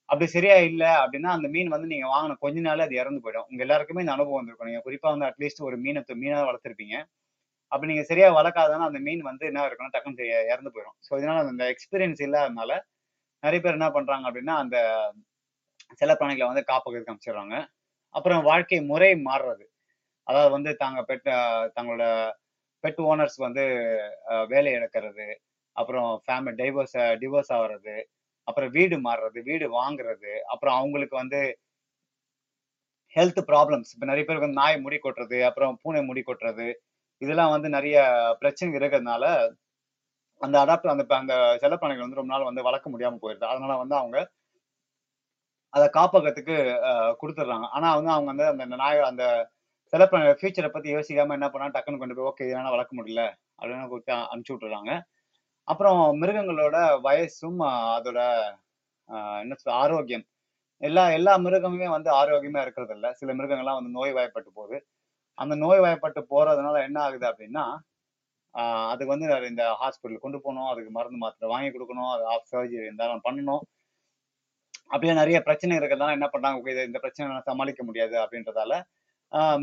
அப்படி சரியா இல்லை அப்படின்னா அந்த மீன் வந்து நீங்க வாங்கின கொஞ்ச நாள் அது இறந்து போயிடும். உங்க எல்லாருக்குமே இந்த அனுபவம் வந்திருக்கும். நீங்க குறிப்பா வந்து அட்லீஸ்ட் ஒரு மீனை மீனாக வளர்த்துருப்பீங்க. அப்படி நீங்க சரியா வளர்க்காதனா அந்த மீன் வந்து என்ன இருக்கணும் டக்குன்னு தெரிய- இறந்து போயிடும். ஸோ இதனால அந்த எக்ஸ்பீரியன்ஸ் இல்லாதனால நிறைய பேர் என்ன பண்றாங்க அப்படின்னா அந்த சில பிராணிகளை வந்து காப்பகத்துக்கு அமைச்சிடுறாங்க அப்புறம் வாழ்க்கை முறை மாறுறது. அதாவது வந்து தாங்க பெட் தங்களோட பெட் ஓனர்ஸ் வந்து வேலை இழக்கிறது அப்புறம் ஃபேமிலி டைவர்ஸ் டிவோர்ஸ் ஆகுறது அப்புறம் வீடு மாறுறது வீடு வாங்குறது அப்புறம் அவங்களுக்கு வந்து ஹெல்த் ப்ராப்ளம்ஸ் இப்போ நிறைய பேருக்கு வந்து நாய் முடி கொட்டுறது அப்புறம் பூனை முடி கொட்டுறது இதெல்லாம் வந்து நிறைய பிரச்சனை இருக்கிறதுனால அந்த அடாப்டர் அந்த அந்த செல்லப்பிராணிகள் வந்து ரொம்ப நாள் வந்து வளர்க்க முடியாம போயிருது. அதனால வந்து அவங்க அதை காப்பகத்துக்கு கொடுத்துட்றாங்க. ஆனா வந்து அவங்க வந்து அந்த நாய் அந்த செல்லப்பிராணி ஃபியூச்சரை பத்தி யோசிக்காம என்ன பண்ணா டக்குன்னு கொண்டு போய் ஓகே இதனால வளர்க்க முடியல. அப்படின்னு கொடுத்து விட்டுறாங்க. அப்புறம் மிருகங்களோட வயசும் அதோட என்ன சொல்ற ஆரோக்கியம். எல்லா எல்லா மிருகமுமே வந்து ஆரோக்கியமா இருக்கிறது இல்ல சில மிருகங்கள்லாம் வந்து நோய் வாய்ப்பட்டு போகுது. அந்த நோய் வாய்ப்பட்டு போறதுனால என்ன ஆகுது அப்படின்னா அதுக்கு வந்து இந்த ஹாஸ்பிட்டல் கொண்டு போகணும். அதுக்கு மருந்து மாத்திரை வாங்கி கொடுக்கணும். அது ஆஃப் சர்ஜரி இருந்தாலும் பண்ணணும். அப்படியே நிறைய பிரச்சனை இருக்கிறதுனால என்ன பண்றாங்க? இது இந்த பிரச்சனை சமாளிக்க முடியாது அப்படின்றதால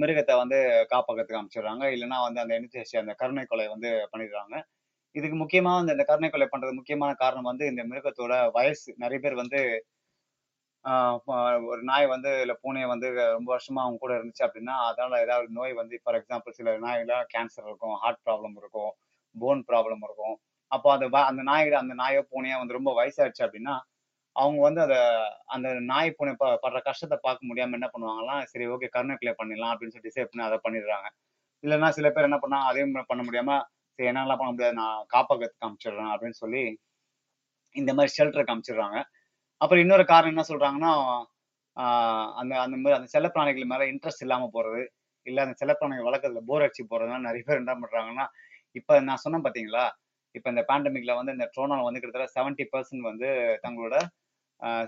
மிருகத்தை வந்து காப்பகத்துக்கு அமைச்சிடுறாங்க இல்லைன்னா வந்து அந்த என்ன அந்த கருணை கொலை வந்து பண்ணிடுறாங்க. இதுக்கு முக்கியமா வந்து இந்த கருணை கொலை பண்றது முக்கியமான காரணம் வந்து இந்த மிருகத்தோட வயசு. நிறைய பேர் வந்து ஆஹ் ஒரு நாய் வந்து இல்லை பூனையை வந்து ரொம்ப வருஷமா அவங்க கூட இருந்துச்சு அப்படின்னா அதனால ஏதாவது நோய் வந்து ஃபார் எக்ஸாம்பிள் சில நாய்ல கேன்சர் இருக்கும் ஹார்ட் ப்ராப்ளம் இருக்கும் போன் ப்ராப்ளம் இருக்கும். அப்போ அந்த வ- அந்த நாய் அந்த நாயோ பூனையோ வந்து ரொம்ப வயசாயிடுச்சு அப்படின்னா அவங்க வந்து அதை அந்த நாய் பூனை படுற கஷ்டத்தை பார்க்க முடியாம என்ன பண்ணுவாங்கலாம் சரி ஓகே கருணை கிளே பண்ணிடலாம் அப்படின்னு சொல்லி டிசைட் பண்ணி அதை பண்ணிடுறாங்க. இல்லைன்னா சில பேர் என்ன பண்ணாங்க அதையும் பண்ண முடியாம சரி என்னால பண்ண முடியாது நான் காப்பகத்துக்கு காமிச்சிடுறேன் அப்படின்னு சொல்லி இந்த மாதிரி ஷெல்டருக்கு காமிச்சிடுறாங்க. அப்புறம் இன்னொரு காரணம் என்ன சொல்றாங்கன்னா அந்த அந்த மாதிரி அந்த செல்லப்பிராணிகள் மேல இன்ட்ரெஸ்ட் இல்லாம போறது இல்ல அந்த செல்லப்பிராணிகள் வளர்க்கறதுல போர் அடிச்சு போறதுனால நிறைய பேர் என்ன பண்றாங்கன்னா இப்ப நான் சொன்னேன் பாத்தீங்களா இப்ப இந்த பேண்டமிக்ல வந்து இந்த ட்ரோனால் வந்து கிட்டத்தட்ட செவன்டி பர்சன்ட் வந்து தங்களோட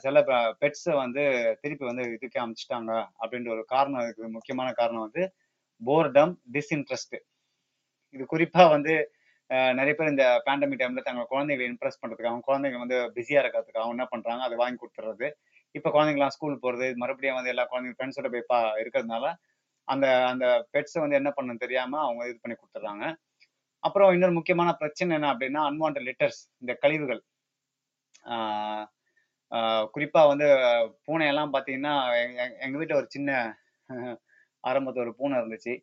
சில பெட்ஸை வந்து திருப்பி வந்து இதுக்கே அமைச்சிட்டாங்க அப்படின்ற ஒரு காரணம் இருக்கு முக்கியமான காரணம் வந்து போர்டம் டிஸ்இன்ட்ரெஸ்ட் இது குறிப்பாக வந்து நிறைய பேர் இந்த பேண்டமிக் டைம்ல தங்கள் குழந்தைகளை இம்ப்ரெஸ் பண்றதுக்கு அவங்க குழந்தைங்க வந்து பிஸியாக இருக்கிறதுக்கு அவங்க என்ன பண்ணுறாங்க அதை வாங்கி கொடுத்துறது. இப்போ குழந்தைங்களாம் ஸ்கூல் போகிறது மறுபடியும் வந்து எல்லா குழந்தைங்க ஃப்ரெண்ட்ஸோட போய் பா இருக்கிறதுனால அந்த அந்த பெட்ஸை வந்து என்ன பண்ணணும் தெரியாமல் அவங்க இது பண்ணி கொடுத்துட்றாங்க. அப்புறம் இன்னொரு முக்கியமான பிரச்சனை என்ன அப்படின்னா அன்வான்ட் லிட்டர்ஸ் இந்த கழிவுகள். குறிப்பாக குறிப்பா வந்து பூனையெல்லாம் பாத்தீங்கன்னா எங்க எங்க- வீட்டுல ஒரு சின்ன ஆரம்பத்தில் ஒரு பூனை இருந்துச்சு.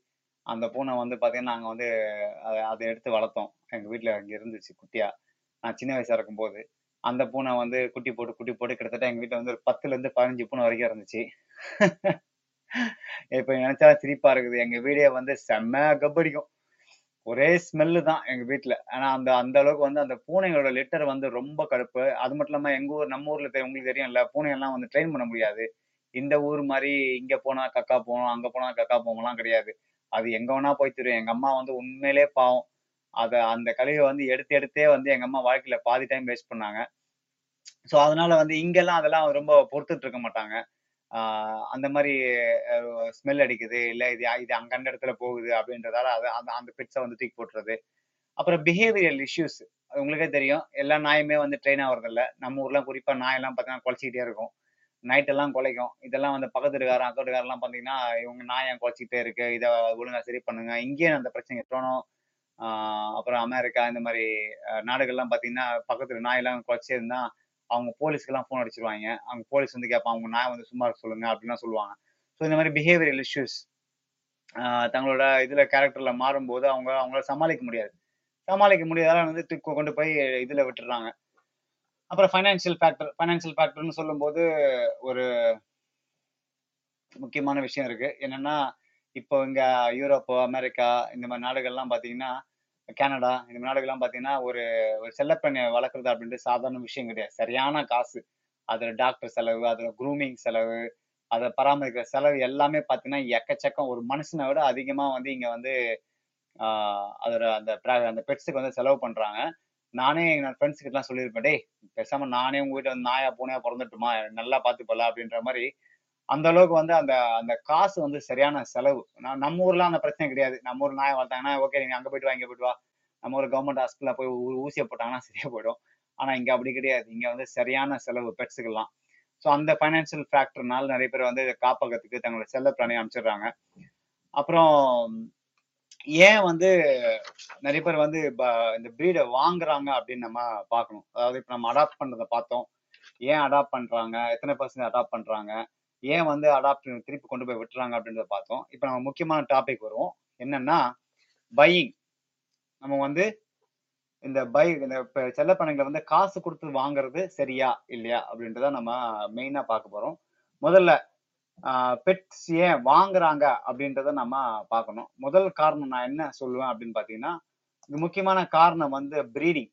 அந்த பூனை வந்து பாத்தீங்கன்னா நாங்க வந்து அதை அதை எடுத்து வளர்த்தோம். எங்க வீட்டுல அங்க இருந்துச்சு குட்டியா. நான் சின்ன வயசா இருக்கும்போது. அந்த பூனை வந்து குட்டி போட்டு குட்டி போட்டு கிட்டத்தட்ட எங்க வீட்டுல வந்து ஒரு பத்துல இருந்து பதினஞ்சு பூனை வரைக்கும் இருந்துச்சு. இப்ப நினைச்சா சிரிப்பா இருக்குது. எங்க வீடே வந்து செம்ம கப்படிக்கும் ஒரே ஸ்மெல்லு தான் எங்க வீட்ல. ஆனா அந்த அந்த அளவுக்கு வந்து அந்த பூனைகளோட லிட்டர் வந்து ரொம்ப கடுப்பு. அது மட்டும் இல்லாம எங்க ஊர் நம்ம ஊர்ல தெ- உங்களுக்கு தெரியும்ல பூனையெல்லாம் வந்து ட்ரெயின் பண்ண முடியாது. இந்த ஊர் மாதிரி இங்க போனா கக்கா போகணும் அங்க போனா கக்கா போகலாம் கிடையாது. அது எங்க வேணா போய் தெரியும் எங்க அம்மா வந்து உண்மையிலே பாவம். அத அந்த கழிவை வந்து எடுத்து எடுத்தே வந்து எங்க அம்மா வாழ்க்கையில பாதி டைம் வேஸ்ட் பண்ணாங்க. ஸோ அதனால வந்து இங்கெல்லாம் அதெல்லாம் ரொம்ப பொறுத்துட்டு இருக்க மாட்டாங்க. அந்த மாதிரி ஸ்மெல் அடிக்குது இல்ல இது இது அங்கண்ட அந்த இடத்துல போகுது அப்படின்றதால அதை அந்த அந்த பெட்ஸை வந்து தூக்கி போட்டுறது. அப்புறம் பிஹேவியல் இஷ்யூஸ் உங்களுக்கே தெரியும். எல்லா நாயுமே வந்து ட்ரெயின் ஆகுறது நம்ம ஊர்லாம் குறிப்பா நாயெல்லாம் பார்த்தீங்கன்னா குலைச்சிக்கிட்டே இருக்கும். நைட்டெல்லாம் குலைக்கும். இதெல்லாம் வந்து பக்கத்து வீட்டுக்காரன் அக்கத்து பார்த்தீங்கன்னா இவங்க நாயம் ஏன் குலைச்சிக்கிட்டே இருக்கு? இதை ஒழுங்காக சரி பண்ணுங்க. இங்கேயே அந்த பிரச்சனை எட்டணும். அப்புறம் அமெரிக்கா இந்த மாதிரி நாடுகள்லாம் பார்த்தீங்கன்னா பக்கத்துல நாயெல்லாம் குலைச்சே அவங்க போலீஸ்க்கெல்லாம் ஃபோன் அடிச்சிருவாங்க. அவங்க போலீஸ் வந்து கேட்பாங்க அவங்க நான் வந்து சும்மா இருக்க சொல்லுங்க அப்படின்லாம் சொல்லுவாங்க. ஸோ இந்த மாதிரி பிஹேவியரல் இஷ்யூஸ் தங்களோட இதுல கேரக்டர்ல மாறும்போது அவங்க அவங்களால சமாளிக்க முடியாது. சமாளிக்க முடியாதால வந்து தூக்கி கொண்டு போய் இதுல விட்டுறாங்க. அப்புறம் ஃபைனான்சியல் ஃபேக்டர் ஃபைனான்சியல் ஃபேக்டர்னு சொல்லும்போது ஒரு முக்கியமான விஷயம் இருக்கு. என்னன்னா இப்போ இங்க யூரோப்பு அமெரிக்கா இந்த மாதிரி நாடுகள்லாம் பார்த்தீங்கன்னா கனடா இந்த நாடுகள்லாம் பாத்தீங்கன்னா ஒரு ஒரு செல்லப்பெண்ணை வளர்க்குறது அப்படின்றது சாதாரண விஷயம் கிடையாது. சரியான காசு. அதுல டாக்டர் செலவு அதுல க்ரூமிங் செலவு அதை பராமரிக்கிற செலவு எல்லாமே பாத்தீங்கன்னா எக்கச்சக்கம். ஒரு மனுஷனை விட அதிகமா வந்து இங்க வந்து ஆஹ் அதோட அந்த அந்த பெட்ஸுக்கு வந்து செலவு பண்றாங்க. நானே என் ஃப்ரெண்ட்ஸ் கிட்டலாம் சொல்லியிருப்பேன் டேய் பேசாமல் நானே உங்கள் வீட்டில் வந்து நாயா பூனையா பிறந்துட்டுமா? நல்லா பார்த்துப்பல அப்படின்ற மாதிரி அந்த அளவுக்கு வந்து அந்த அந்த காசு வந்து சரியான செலவு. நம்ம ஊர்ல அந்த பிரச்சனை கிடையாது. நம்ம ஊர் நாயை வளர்த்தாங்கன்னா ஓகே நீங்க அங்க போயிட்டு வா இங்க போயிட்டு வா. நம்ம ஒரு கவர்மெண்ட் ஹாஸ்பிட்டல போய் ஊசியை போட்டாங்கன்னா சரியா போயிடும். ஆனா இங்க அப்படி கிடையாது. இங்க வந்து சரியான செலவு பெட்ஸுக்கெல்லாம் ஸோ அந்த ஃபைனான்சியல் ஃபேக்டர்னால நிறைய பேர் வந்து காப்பகத்துக்கு தங்களோட செல்ல பிராணியை அனுப்பிச்சிடுறாங்க. அப்புறம் ஏன் வந்து நிறைய பேர் வந்து இந்த ப்ரீடை வாங்குறாங்க அப்படின்னு நம்ம பார்க்கணும். அதாவது இப்போ நம்ம அடாப்ட் பண்றதை பார்த்தோம். ஏன் அடாப்ட் பண்றாங்க? எத்தனை பர்சன்ட் அடாப்ட் பண்றாங்க? ஏன் வந்து அடாப்ட் திருப்பி கொண்டு போய் விட்டுறாங்க அப்படின்றத பார்த்தோம். இப்போ நம்ம முக்கியமான டாபிக் வருவோம். என்னன்னா பையிங் நம்ம வந்து இந்த பை இந்த செல்லப்பணங்களை வந்து காசு கொடுத்து வாங்குறது சரியா இல்லையா அப்படின்றத நம்ம மெயினா பார்க்க போறோம். முதல்ல பெட்ஸ் ஏன் வாங்குறாங்க அப்படின்றத நம்ம பார்க்கணும். முதல் காரணம் நான் என்ன சொல்லுவேன் அப்படின்னு பார்த்தீங்கன்னா முக்கியமான காரணம் வந்து ப்ரீடிங்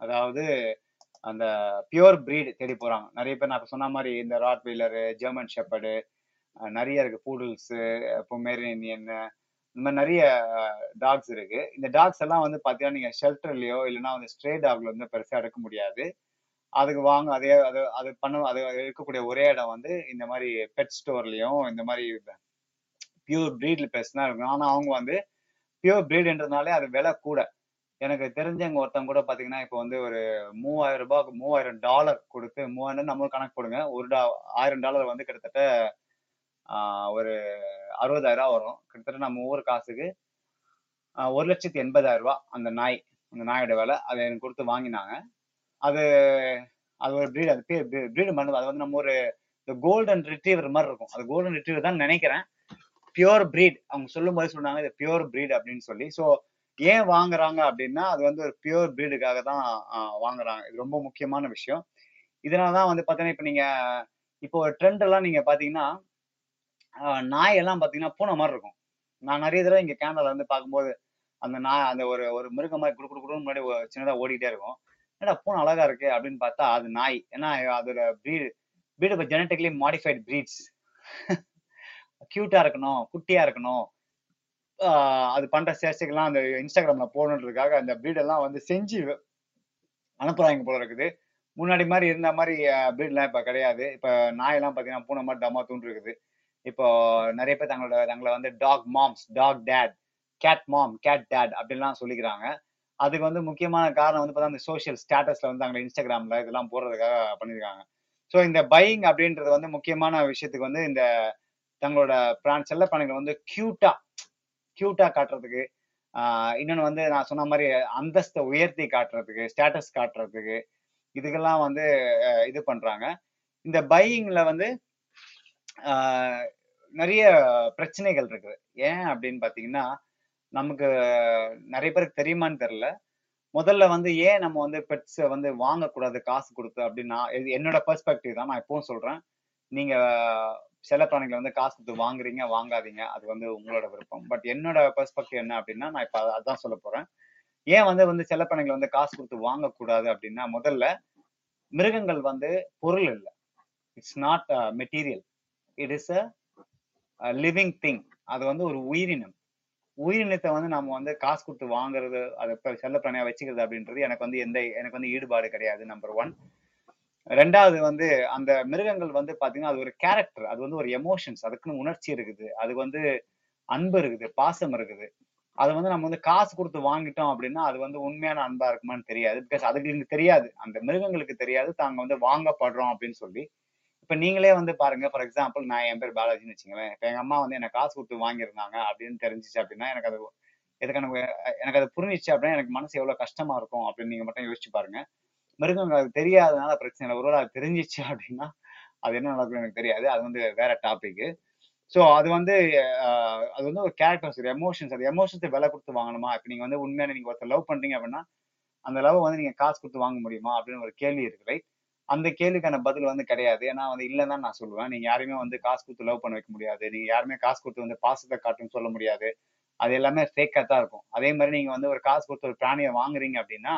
அதாவது அந்த பியூர் breed தேடி போறாங்க. நிறைய பேர் நான் இப்ப சொன்ன மாதிரி இந்த ராட் வீலரு ஜெர்மன் ஷெப்பர்டு நிறைய இருக்கு. பூடல்ஸு பொமேரியன் இந்த மாதிரி நிறைய டாக்ஸ் இருக்கு. இந்த டாக்ஸ் எல்லாம் வந்து பார்த்தீங்கன்னா நீங்கள் ஷெல்டர்லையோ இல்லைன்னா வந்து ஸ்ட்ரே டாக்ல வந்து பெருசாக எடுக்க முடியாது. அதுக்கு வாங்க அதே அது அது பண்ண அது இருக்கக்கூடிய ஒரே இடம் வந்து இந்த மாதிரி பெட் ஸ்டோர்லையும் இந்த மாதிரி பியூர் ப்ரீட்ல பெஸ்ட் தான் இருக்கும் ஆனால் அவங்க வந்து பியூர் ப்ரீடுன்றதுனாலே அது விலை கூட. எனக்கு தெரிஞ்சவங்க ஒருத்தவங்க கூட பாத்தீங்கன்னா இப்போ வந்து ஒரு மூவாயிரம் ரூபாய் மூவாயிரம் டாலர் கொடுத்து மூவாயிரம் நம்மளுக்கு கணக்கு போடுங்க. ஒரு டா ஆயிரம் டாலர் வந்து கிட்டத்தட்ட ஆஹ், ஒரு அறுபதாயிரம் ரூபா வரும். கிட்டத்தட்ட நம்ம ஊர் காசுக்கு ஒரு லட்சத்தி எண்பதாயிரம் ரூபாய் அந்த நாய் அந்த நாயோட விலை. அதை எனக்கு கொடுத்து வாங்கினாங்க. அது அது ஒரு ப்ரீடு அது பேர் ப்ரீடு பண்ணுது அது வந்து நம்ம ஒரு இந்த கோல்டன் ரிட்ரீவர் மாதிரி இருக்கும். அது கோல்டன் ரிட்ரீவர் தான் நினைக்கிறேன். பியூர் ப்ரீட் அவங்க சொல்லும் போது சொன்னாங்க இது பியூர் ப்ரீட் அப்படின்னு சொல்லி. ஸோ ஏன் வாங்குறாங்க அப்படின்னா அது வந்து ஒரு பியூர் பிரீடுக்காக தான் வாங்குறாங்க. இது ரொம்ப முக்கியமான விஷயம். இதனால தான் வந்து பார்த்தீங்கன்னா இப்போ நீங்க இப்போ ஒரு ட்ரெண்ட் எல்லாம் நீங்க பாத்தீங்கன்னா நாய் எல்லாம் பாத்தீங்கன்னா பூனை மாதிரி இருக்கும். நான் நிறைய தடவை இங்க கேனடால வந்து பார்க்கும்போது அந்த நாய் அந்த ஒரு ஒரு மிருகம் மாதிரி குடு குடு குடுன்னு முன்னாடி ஒ- சின்னதா ஓடிட்டே இருக்கும். ஏன்னா பூனை அழகா இருக்கு அப்படின்னு பார்த்தா அது நாய். ஏன்னா அதோட ப்ரீடு ப்ரீடு இப்போ ஜெனட்டிக்லி மாடிஃபைட் ப்ரீட்ஸ் க்யூட்டா இருக்கணும் குட்டியா இருக்கணும். அது பண்ற சேஷ்டைகள்லாம் அந்த இன்ஸ்டாகிராம்ல போடணுன்றதுக்காக அந்த பிரீடெல்லாம் வந்து செஞ்சு அனுப்புறாங்க போல இருக்குது. முன்னாடி மாதிரி இருந்த மாதிரி பிரீட்லாம் இப்ப கிடையாது. இப்ப நாயெல்லாம் பாத்தீங்கன்னா பூனை மாதிரி டமா தூண்டுருக்குது இப்போ நிறைய பேர் தங்களோட தங்களை வந்து dog moms dog dad cat mom cat dad அப்படின்லாம் சொல்லிக்கிறாங்க. அதுக்கு வந்து முக்கியமான காரணம் வந்து பார்த்தா அந்த சோஷியல் ஸ்டேட்டஸ்ல வந்து தங்களை இன்ஸ்டாகிராம்ல இதெல்லாம் போடுறதுக்காக பண்ணியிருக்காங்க. ஸோ இந்த பையிங் அப்படின்றது வந்து முக்கியமான விஷயத்துக்கு வந்து இந்த தங்களோட பிராண்ட் செல்ல பிராணிகளை வந்து கியூட்டா கியூட்டா காட்டுறதுக்கு ஆஹ் இன்னொன்னு வந்து நான் சொன்ன மாதிரி அந்தஸ்தை உயர்த்தி காட்டுறதுக்கு ஸ்டேட்டஸ் காட்டுறதுக்கு இதுக்கெல்லாம் வந்து இது பண்றாங்க. இந்த பையிங்ல வந்து ஆஹ், நிறைய பிரச்சனைகள் இருக்குது. ஏன் அப்படின்னு பாத்தீங்கன்னா நமக்கு நிறைய பேருக்கு தெரியுமான்னு தெரியல. முதல்ல வந்து ஏன் நம்ம வந்து பெட்ஸை வந்து வாங்கக்கூடாது காசு கொடுத்து அப்படின்னா இது என்னோட பெர்ஸ்பெக்டிவ் தான் நான் எப்பவும் சொல்றேன். நீங்க செல்ல பிராணிகளை வந்து காசு கொடுத்து வாங்குறீங்க வாங்காதீங்க. அது வந்து உங்களோட விருப்பம். பட் என்னோட பெர்ஸ்பெக்டிவ் என்ன அப்படின்னா நான் இப்ப அதான் சொல்ல போறேன். ஏன் வந்து வந்து செல்ல பிராணிகளை வந்து காசு கொடுத்து வாங்கக்கூடாது அப்படின்னா முதல்ல மிருகங்கள் வந்து பொருள் இல்லை. It's not material it is a living thing அது வந்து ஒரு உயிரினம். உயிரினத்தை வந்து நம்ம வந்து காசு கொடுத்து வாங்குறது அதை இப்ப செல்ல பிராணியா வச்சுக்கிறது அப்படின்றது எனக்கு வந்து எந்த எனக்கு வந்து ஈடுபாடு கிடையாது நம்பர் ஒன் ரெண்டாவது வந்து அந்த மிருகங்கள் வந்து பாத்தீங்கன்னா அது ஒரு கேரக்டர் அது வந்து ஒரு எமோஷன்ஸ் அதுக்குன்னு உணர்ச்சி இருக்குது. அது வந்து அன்பு இருக்குது பாசம் இருக்குது. அது வந்து நம்ம வந்து காசு கொடுத்து வாங்கிட்டோம் அப்படின்னா அது வந்து உண்மையான அன்பா இருக்குமான்னு தெரியாது. பிகாஸ் அதுங்களுக்கு தெரியாது. அந்த மிருகங்களுக்கு தெரியாது. தாங்க வந்து வாங்கப்படுறோம் அப்படின்னு சொல்லி. இப்ப நீங்களே வந்து பாருங்க ஃபார் எக்ஸாம்பிள் நான் என் பேர் பாலாஜின்னு வச்சுங்களேன் இப்ப எங்க அம்மா வந்து என்ன காசு கொடுத்து வாங்கியிருந்தாங்க அப்படின்னு தெரிஞ்சிச்சு அப்படின்னா எனக்கு அது எதுக்கு எனக்கு எனக்கு அது புரிஞ்சிச்சு அப்படின்னா எனக்கு மனசு எவ்வளவு கஷ்டமா இருக்கும் அப்படின்னு நீங்க மட்டும் யோசிச்சு பாருங்க. மிருகங்கள் அது தெரியாதனால பிரச்சனை இல்லை. ஒருவேளை அது தெரிஞ்சிச்சு அப்படின்னா அது என்ன நடக்கும் எனக்கு தெரியாது. அது வந்து வேற டாபிக் ஸோ அது வந்து அது வந்து ஒரு கேரக்டர்ஸ் ஒரு எமோஷன்ஸ் அது எமோஷன்ஸை விலை கொடுத்து வாங்கணுமா? இப்போ நீங்க வந்து உண்மையான நீங்க ஒருத்தர் லவ் பண்ணுறீங்க அப்படின்னா அந்த லவ் வந்து நீங்க காசு கொடுத்து வாங்க முடியுமா? அப்படின்னு ஒரு கேள்வி இருக்கு ரைட் அந்த கேள்விக்கான பதில் வந்து கிடையாது. ஏன்னா வந்து இல்லைன்னு தான் நான் சொல்லுவேன். நீங்க யாருமே வந்து காசு கொடுத்து லவ் பண்ண வைக்க முடியாது. நீங்க யாருமே காசு கொடுத்து வந்து பாசத்தை காட்டுன்னு சொல்ல முடியாது. அது எல்லாமே ஃபேக்காக தான் இருக்கும். அதே மாதிரி நீங்க வந்து ஒரு காசு கொடுத்து ஒரு பிராணியை வாங்குறீங்க அப்படின்னா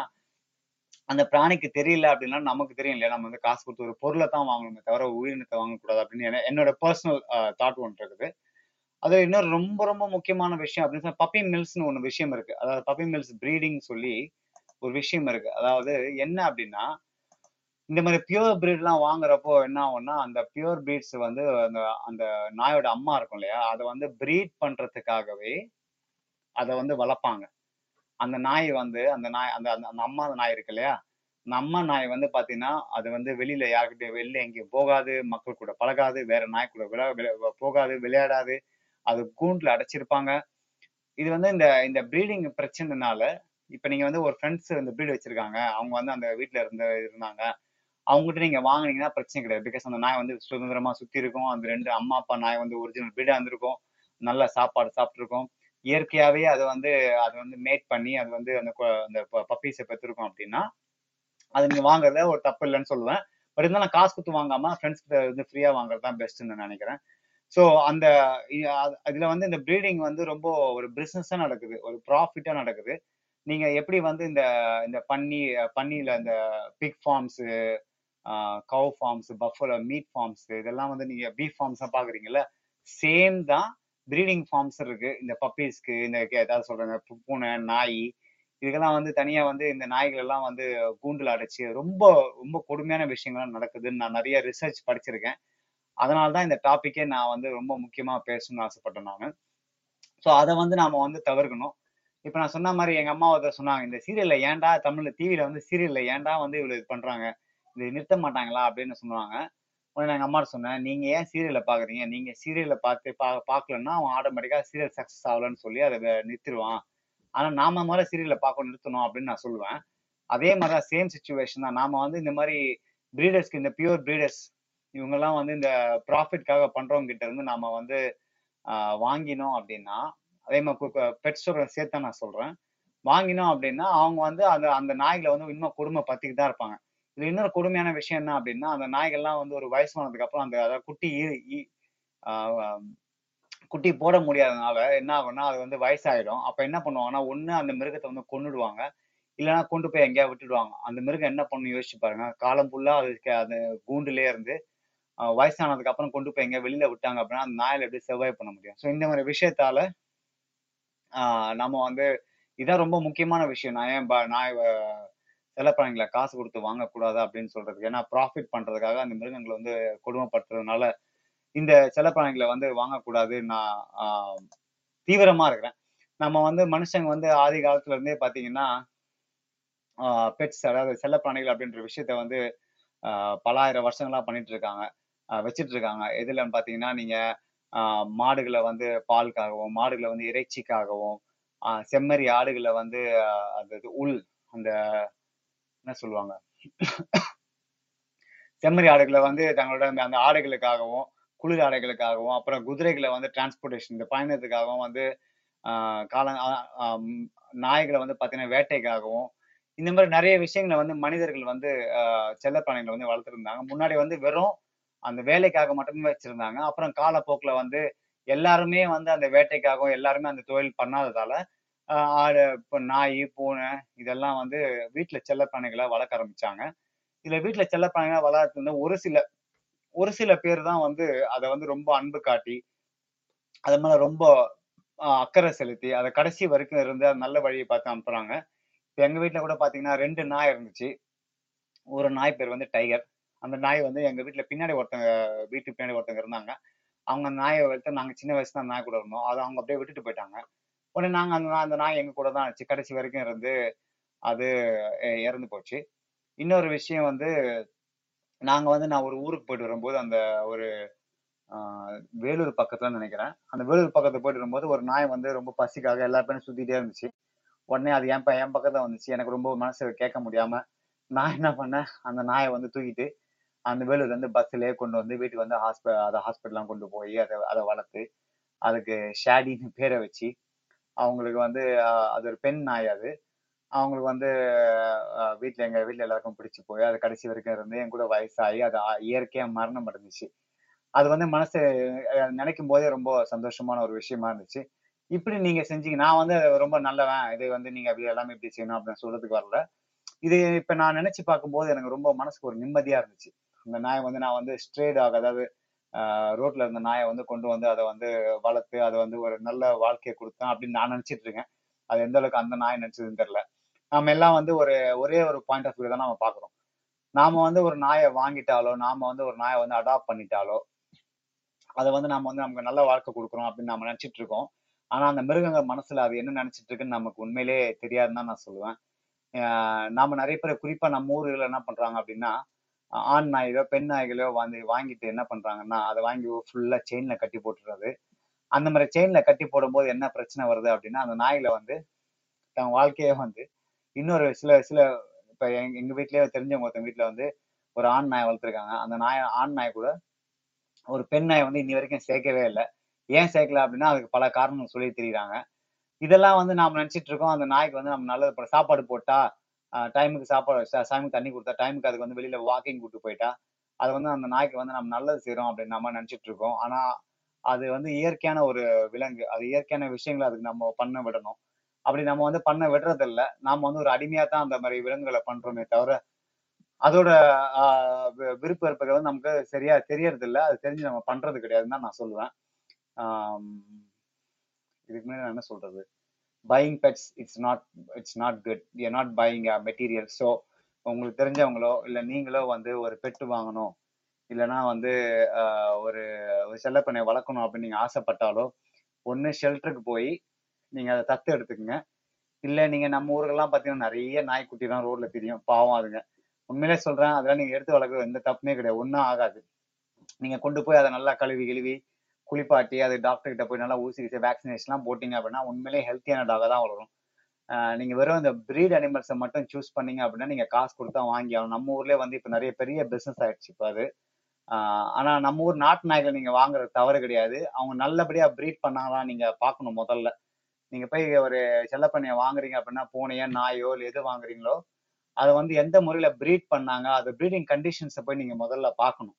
அந்த பிராணிக்கு தெரியல அப்படின்னா நமக்கு தெரியும் இல்லையா? நம்ம வந்து காசு கொடுத்து ஒரு பொருளை தான் வாங்கணுமே தவிர உயிரினத்தை வாங்கக்கூடாது அப்படின்னு என்னோட பர்சனல் தாட் ஒன்று இருக்குது. அது இன்னொரு ரொம்ப ரொம்ப முக்கியமான விஷயம் அப்படின்னு சொன்னா பப்பி மில்ஸ்னு ஒன்று விஷயம் இருக்கு. அதாவது பப்பி மில்ஸ் ப்ரீடிங் சொல்லி ஒரு விஷயம் இருக்கு. அதாவது என்ன அப்படின்னா இந்த மாதிரி பியூர் பிரீட்லாம் வாங்குறப்போ என்ன ஆகும்னா அந்த பியூர் பிரீட்ஸ் வந்து அந்த அந்த நாயோட அம்மா இருக்கும் இல்லையா? அதை வந்து ப்ரீட் பண்றதுக்காகவே அதை வந்து வளர்ப்பாங்க. அந்த நாய் வந்து அந்த நாய் அந்த அந்த அந்த அம்மா நாய் இருக்கு இல்லையா? அந்த அம்மா நாய் வந்து பாத்தீங்கன்னா அது வந்து வெளியில யாருக்கிட்டையும் வெளில எங்கேயும் போகாது மக்கள் கூட பழகாது வேற நாய் கூட விளையா போகாது விளையாடாது. அது கூண்டுல அடைச்சிருப்பாங்க. இது வந்து இந்த இந்த ப்ரீடிங் பிரச்சனைனால இப்ப நீங்க வந்து ஒரு ஃப்ரெண்ட்ஸ் இந்த ப்ரீட் வச்சிருக்காங்க. அவங்க வந்து அந்த வீட்டில் இருந்த இருந்தாங்க. அவங்ககிட்ட நீங்க வாங்கினீங்கன்னா பிரச்சனை கிடையாது. பிகாஸ் அந்த நாய் வந்து சுதந்திரமா சுத்தி இருக்கும். அந்த ரெண்டு அம்மா அப்பா நாய் வந்து ஒரிஜினல் பிரீடா இருந்திருக்கும். நல்ல சாப்பாடு சாப்பிட்ருக்கும் இயற்கையாவே அதை வந்து அதை வந்து மேட் பண்ணி அது வந்து அந்த கொ- அந்த பப்பீஸை பெற்றிருக்கோம் அப்படின்னா அது நீங்க வாங்குறத ஒரு தப்பு இல்லைன்னு சொல்லுவேன். பட் இருந்தாலும் காசு கொடுத்து வாங்காம ஃப்ரெண்ட்ஸ் கிட்ட வந்து ஃப்ரீயா வாங்குறது தான் பெஸ்ட்டுன்னு நான் நினைக்கிறேன். ஸோ அந்த இதில் இதுல வந்து இந்த ப்ரீடிங் வந்து ரொம்ப ஒரு பிஸ்னஸாக நடக்குது. ஒரு ப்ராஃபிட்டா நடக்குது. நீங்க எப்படி வந்து இந்த இந்த பன்னி பன்னியில இந்த pig farms cow farms buffalo meat farms இதெல்லாம் வந்து நீங்க பீஃப் ஃபார்ம்ஸா பாக்குறீங்கல்ல சேம் தான் ப்ரீடிங் ஃபார்ம்ஸ் இருக்கு. இந்த பப்பீஸ்க்கு இந்த ஏதாவது சொல்றாங்க பூனை நாய் இதுக்கெல்லாம் வந்து தனியா வந்து இந்த நாய்கள் எல்லாம் வந்து கூண்டுல அடைச்சு ரொம்ப ரொம்ப கொடுமையான விஷயங்கள்லாம் நடக்குதுன்னு நான் நிறைய ரிசர்ச் படிச்சிருக்கேன். அதனால தான் இந்த டாப்பிக்கே நான் வந்து ரொம்ப முக்கியமா பேசணும்னு ஆசைப்பட்டேன் நான். ஸோ அதை வந்து நாம வந்து தவிர்க்கணும். இப்போ நான் சொன்ன மாதிரி எங்க அம்மா ஒருத்தர் சொன்னாங்க இந்த சீரியல்ல ஏன்டா தமிழ்ல டிவியில வந்து சீரியல்ல ஏன்டா வந்து இவ்வளவு இது பண்றாங்க? இது நிறுத்த மாட்டாங்களா? அப்படின்னு சொன்னாங்க. உடனே எங்கள் எங்க அம்மா சொன்னேன் நீங்க ஏன் சீரியலை பாக்குறீங்க? நீங்க சீரியலை பார்த்து பா பார்க்கலன்னா அவன் ஆட்டோமேட்டிக்கா சீரியல் சக்சஸ் ஆகலன்னு சொல்லி அதை நிறுத்திடுவான். ஆனா நாம முதல்ல சீரியலை பார்க்க நிறுத்தணும் அப்படின்னு நான் சொல்லுவேன். அதே மாதிரி தான் சேம் சுச்சுவேஷன் தான். நாம வந்து இந்த மாதிரி பிரீடர்ஸ்க்கு இந்த பியூர் பிரீடர்ஸ் இவங்கெல்லாம் வந்து இந்த ப்ராஃபிட்காக பண்றவங்க கிட்ட இருந்து நாம வந்து வாங்கினோம் அப்படின்னா அதே மாதிரி பெட்ஸோட சேர்த்து தான் நான் சொல்றேன். வாங்கினோம் அப்படின்னா அவங்க வந்து அந்த அந்த நாய்களை வந்து இன்னும் கொடுமை பத்திக்கிட்டு தான் இருப்பாங்க. இது இன்னொரு கொடுமையான விஷயம் என்ன அப்படின்னா அந்த நாய்கள்லாம் வந்து ஒரு வயசானதுக்கு அப்புறம் அந்த அதாவது குட்டி ஈ- ஈ- குட்டி போட முடியாதனால என்ன ஆகும்னா அது வந்து வயசாயிடும். அப்ப என்ன பண்ணுவாங்கன்னா ஒண்ணு அந்த மிருகத்தை வந்து கொன்னுடுவாங்க. இல்லைன்னா கொண்டு போய் எங்கேயா விட்டுடுவாங்க. அந்த மிருகம் என்ன பண்ணும் யோசிச்சு பாருங்க. காலம் ஃபுல்லா அது அது கூண்டுலயே இருந்து வயசானதுக்கு அப்புறம் கொண்டு போய் எங்கேயா வெளியில விட்டாங்க அப்படின்னா அந்த நாயில எப்படி சர்வைவ் பண்ண முடியும்? ஸோ இந்த மாதிரி விஷயத்தால நம்ம வந்து இதான் ரொம்ப முக்கியமான விஷயம். நான் ஏன் நாய் நான் செல்லப்பிராணிகளை காசு கொடுத்து வாங்கக்கூடாது அப்படின்னு சொல்றதுக்கு? ஏன்னா ப்ராஃபிட் பண்றதுக்காக அந்த மிருகங்களை வந்து கொடுமைப்படுத்துறதுனால இந்த செல்லப்பிராணிகளை வந்து வாங்கக்கூடாது. நான் ஆஹ் தீவிரமா இருக்கிறேன். நம்ம வந்து மனுஷங்க வந்து ஆதி காலத்துல இருந்தே பாத்தீங்கன்னா பெட்ஸ் அதாவது செல்லப்பிராணிகள் அப்படின்ற விஷயத்த வந்து ஆஹ் பலாயிரம் வருஷங்களா பண்ணிட்டு இருக்காங்க வச்சுட்டு வச்சிட்டு இருக்காங்க எதுலன்னு பாத்தீங்கன்னா நீங்க ஆஹ் மாடுகளை வந்து பாலுக்காகவும் மாடுகளை வந்து இறைச்சிக்காகவும் ஆஹ் செம்மறி ஆடுகளை வந்து அந்த உள் அந்த என்ன சொல்லுவாங்க? செம்மறி ஆடுகளை வந்து தங்களோட அந்த அந்த குளிர் ஆடைகளுக்காகவும் அப்புறம் குதிரைகளை வந்து டிரான்ஸ்போர்டேஷன் இந்த பயணத்துக்காகவும் வந்து கால நாய்களை வந்து பார்த்தீங்கன்னா வேட்டைக்காகவும் இந்த மாதிரி நிறைய விஷயங்களை வந்து மனிதர்கள் வந்து செல்ல பிராணிகளை வந்து வளர்த்துருந்தாங்க. முன்னாடி வந்து வெறும் அந்த வேலைக்காக மட்டுமே வச்சிருந்தாங்க. அப்புறம் காலப்போக்கில் வந்து எல்லாருமே வந்து அந்த வேட்டைக்காகவும் எல்லாருமே அந்த தொழில் பண்ணாததால ஆடு இப்போ நாய் பூனை இதெல்லாம் வந்து வீட்டில் செல்லப்பிராணிகளை வளர்க்க ஆரம்பிச்சாங்க. இதுல வீட்டில் செல்லப்பிராணிகளை வளர்த்து ஒரு சில ஒரு சில பேர் தான் வந்து அதை வந்து ரொம்ப அன்பு காட்டி அது மேல ரொம்ப அக்கறை செலுத்தி அதை கடைசி வரைக்கும் இருந்து அது நல்ல வழியை பார்த்து அனுப்புறாங்க. இப்போ எங்க வீட்டில் கூட பாத்தீங்கன்னா ரெண்டு நாய் இருந்துச்சு. ஒரு நாய் பேர் வந்து டைகர். அந்த நாய் வந்து எங்க வீட்டில் பின்னாடி ஒருத்தங்க வீட்டுக்கு பின்னாடி ஒருத்தங்க இருந்தாங்க. அவங்க நாயை வளர்த்து நாங்க சின்ன வயசுல நாய் கூட இருந்தோம். அதை அவங்க அப்படியே விட்டுட்டு போயிட்டாங்க. உடனே நாங்க அந்த அந்த நாய் எங்க கூட தான் இருந்துச்சு கடைசி வரைக்கும் இருந்து அது இறந்து போச்சு. இன்னொரு விஷயம் வந்து நாங்க வந்து நான் ஒரு ஊருக்கு போயிட்டு வரும்போது அந்த ஒரு வேலூர் பக்கத்துல நினைக்கிறேன். அந்த வேலூர் பக்கத்துல போயிட்டு வரும்போது ஒரு நாய் வந்து ரொம்ப பசிக்காக எல்லா பேரும் சுத்திட்டே இருந்துச்சு. உடனே அது என் ப- என் பக்கத்துல வந்துச்சு. எனக்கு ரொம்ப மனசு கேட்க முடியாம நான் என்ன பண்ணேன்? அந்த நாயை வந்து தூக்கிட்டு அந்த வேலூர்ல இருந்து பஸ்லயே கொண்டு வந்து வீட்டுக்கு வந்து ஹாஸ்ப அதை ஹாஸ்பிட்டல்லாம் கொண்டு போய் அதை அதை வளர்த்து அதுக்கு ஷேடின்னு பேரை வச்சு அவங்களுக்கு வந்து அது ஒரு பெண் நாய் அது. அவங்களுக்கு வந்து வீட்டில் எங்கள் வீட்டில் எல்லாருக்கும் பிடிச்சி போய் அது கடைசி வரைக்கும் இருந்து என் கூட வயசாகி அது இயற்கையாக மரணம் அடைஞ்சிச்சு. அது வந்து மனசு நினைக்கும் போதே ரொம்ப சந்தோஷமான ஒரு விஷயமா இருந்துச்சு. இப்படி நீங்க செஞ்சீங்க நான் வந்து ரொம்ப நல்லவன் இது வந்து நீங்க அப்படி எல்லாமே இப்படி செய்யணும் அப்படின்னு சொல்றதுக்கு வரல. இது இப்ப நான் நினைச்சு பார்க்கும்போது எனக்கு ரொம்ப மனசுக்கு ஒரு நிம்மதியா இருந்துச்சு. அந்த நாயை வந்து நான் வந்து ஸ்ட்ரேட் ஆக அதாவது ரோட்ல இருந்த நாயை வந்து கொண்டு வந்து அதை வந்து வளர்த்து அதை வந்து ஒரு நல்ல வாழ்க்கையை கொடுத்தேன் அப்படின்னு நான் நினைச்சிட்டு இருக்கேன். அது எந்த அளவுக்கு அந்த நாய் நினைச்சதுன்னு தெரியல. நாம எல்லாம் வந்து ஒரு ஒரே ஒரு பாயிண்ட் ஆஃப் வியூ தான் நம்ம பாக்குறோம் நாம வந்து ஒரு நாயை வாங்கிட்டாலோ நாம வந்து ஒரு நாயை வந்து அடாப்ட் பண்ணிட்டாலோ அதை வந்து நம்ம வந்து நமக்கு நல்ல வாழ்க்கை கொடுக்குறோம் அப்படின்னு நம்ம நினைச்சிட்டு இருக்கோம். ஆனா அந்த மிருகங்கள் மனசுல அது என்ன நினைச்சிட்டு இருக்குன்னு நமக்கு உண்மையிலே தெரியாதுன்னு தான் நான் சொல்லுவேன். ஆஹ் நாம நிறைய பேர் குறிப்பா நம்ம ஊர்ல என்ன பண்றாங்க அப்படின்னா ஆண் நாய்களோ பெண் நாய்களோ வந்து வாங்கிட்டு என்ன பண்றாங்கன்னா அதை வாங்கி ஃபுல்லா செயின்ல கட்டி போட்டுறது. அந்த மாதிரி செயின்ல கட்டி போடும்போது என்ன பிரச்சனை வருது அப்படின்னா அந்த நாயில வந்து தன் வாழ்க்கையே வந்து இன்னொரு சில சில இப்ப எங்க எங்கள் வீட்லயே தெரிஞ்சவங்க ஒருத்தங்க வீட்டில் வந்து ஒரு ஆண் நாய் வளர்த்துருக்காங்க. அந்த நாய் ஆண் நாய் கூட ஒரு பெண் நாய் வந்து இன்னி வரைக்கும் சேர்க்கவே இல்லை. ஏன் சேர்க்கல அப்படின்னா அதுக்கு பல காரணங்கள் சொல்லி தெரியுறாங்க இதெல்லாம் வந்து நாம் நினைச்சிட்டு இருக்கோம். அந்த நாய்க்கு வந்து நம்ம நல்லது சாப்பாடு போட்டா டைமுக்கு சாப்பாடு சாமிக்கு தண்ணி கொடுத்தா டைமுக்கு அதுக்கு வந்து வெளியில வாக்கிங் கூட்டு போயிட்டா அது வந்து அந்த நாய்க்கு வந்து நம்ம நல்லது செய்யறோம் அப்படின்னு நம்ம நினைச்சிட்டு இருக்கோம். ஆனா அது வந்து இயற்கையான ஒரு விலங்கு. அது இயற்கையான விஷயங்களை அதுக்கு நம்ம பண்ண விடணும். அப்படி நம்ம வந்து பண்ண விடுறது இல்ல நாம வந்து ஒரு அடிமையா தான் அந்த மாதிரி விலங்குகளை பண்றோமே தவிர அதோட ஆஹ் விருப்ப வெறுப்புகள் வந்து நமக்கு சரியா தெரியறது இல்ல அது தெரிஞ்சு நம்ம பண்றது கிடையாதுன்னு தான் நான் சொல்லுவேன். இதுக்கு முன்னாடி நான் என்ன சொல்றது? Buying pets it's not it's not good you not buying material so உங்களுக்கு தெரிஞ்சவங்களோ இல்லை நீங்களோ வந்து ஒரு பெட்டு வாங்கணும் இல்லைன்னா வந்து ஒரு ஒரு செல்லப்பினை வளர்க்கணும் அப்படின்னு நீங்கள் ஆசைப்பட்டாலோ ஒன்று ஷெல்டருக்கு போய் நீங்கள் அதை தத்து எடுத்துக்கங்க. இல்லை நீங்கள் நம்ம ஊருக்கெல்லாம் பார்த்தீங்கன்னா நிறைய நாய்க்குட்டி தான் ரோட்ல தெரியும். பாவம் அதுங்க. உண்மையிலே சொல்கிறேன் அதெல்லாம் நீங்கள் எடுத்து வளர்க்குறது எந்த தப்புமே கிடையாது. ஒன்றும் ஆகாது. நீங்கள் கொண்டு போய் அதை நல்லா கழுவி கிழுவி குளிப்பாட்டி அது டாக்டர் கிட்ட போய் நல்லா ஊசி ஊசி வேக்சினேஷன்லாம் போட்டீங்க அப்படின்னா உண்மையிலே ஹெல்த்தியான டாக தான் வளரும். நீங்கள் நீங்க வெறும் இந்த பிரீட் அனிமல்ஸை மட்டும் சூஸ் பண்ணீங்க அப்படின்னா நீங்க காசு கொடுத்தா வாங்கி ஆகணும். நம்ம ஊர்லயே வந்து இப்போ நிறைய பெரிய பிசினஸ் ஆயிடுச்சு இப்போ அது. ஆனா நம்ம ஊர் நாட்டு நாய்கள் நீங்க வாங்குறது தவறு கிடையாது. அவங்க நல்லபடியா ப்ரீட் பண்ணாங்களா நீங்க பார்க்கணும் முதல்ல. நீங்க போய் ஒரு செல்லப்பண்ணியை வாங்குறீங்க அப்படின்னா பூனையோ நாயோ இல்லை எது வாங்குறீங்களோ அதை வந்து எந்த முறையில ப்ரீட் பண்ணாங்க அது ப்ரீடிங் கண்டிஷன்ஸை போய் நீங்க முதல்ல பார்க்கணும்.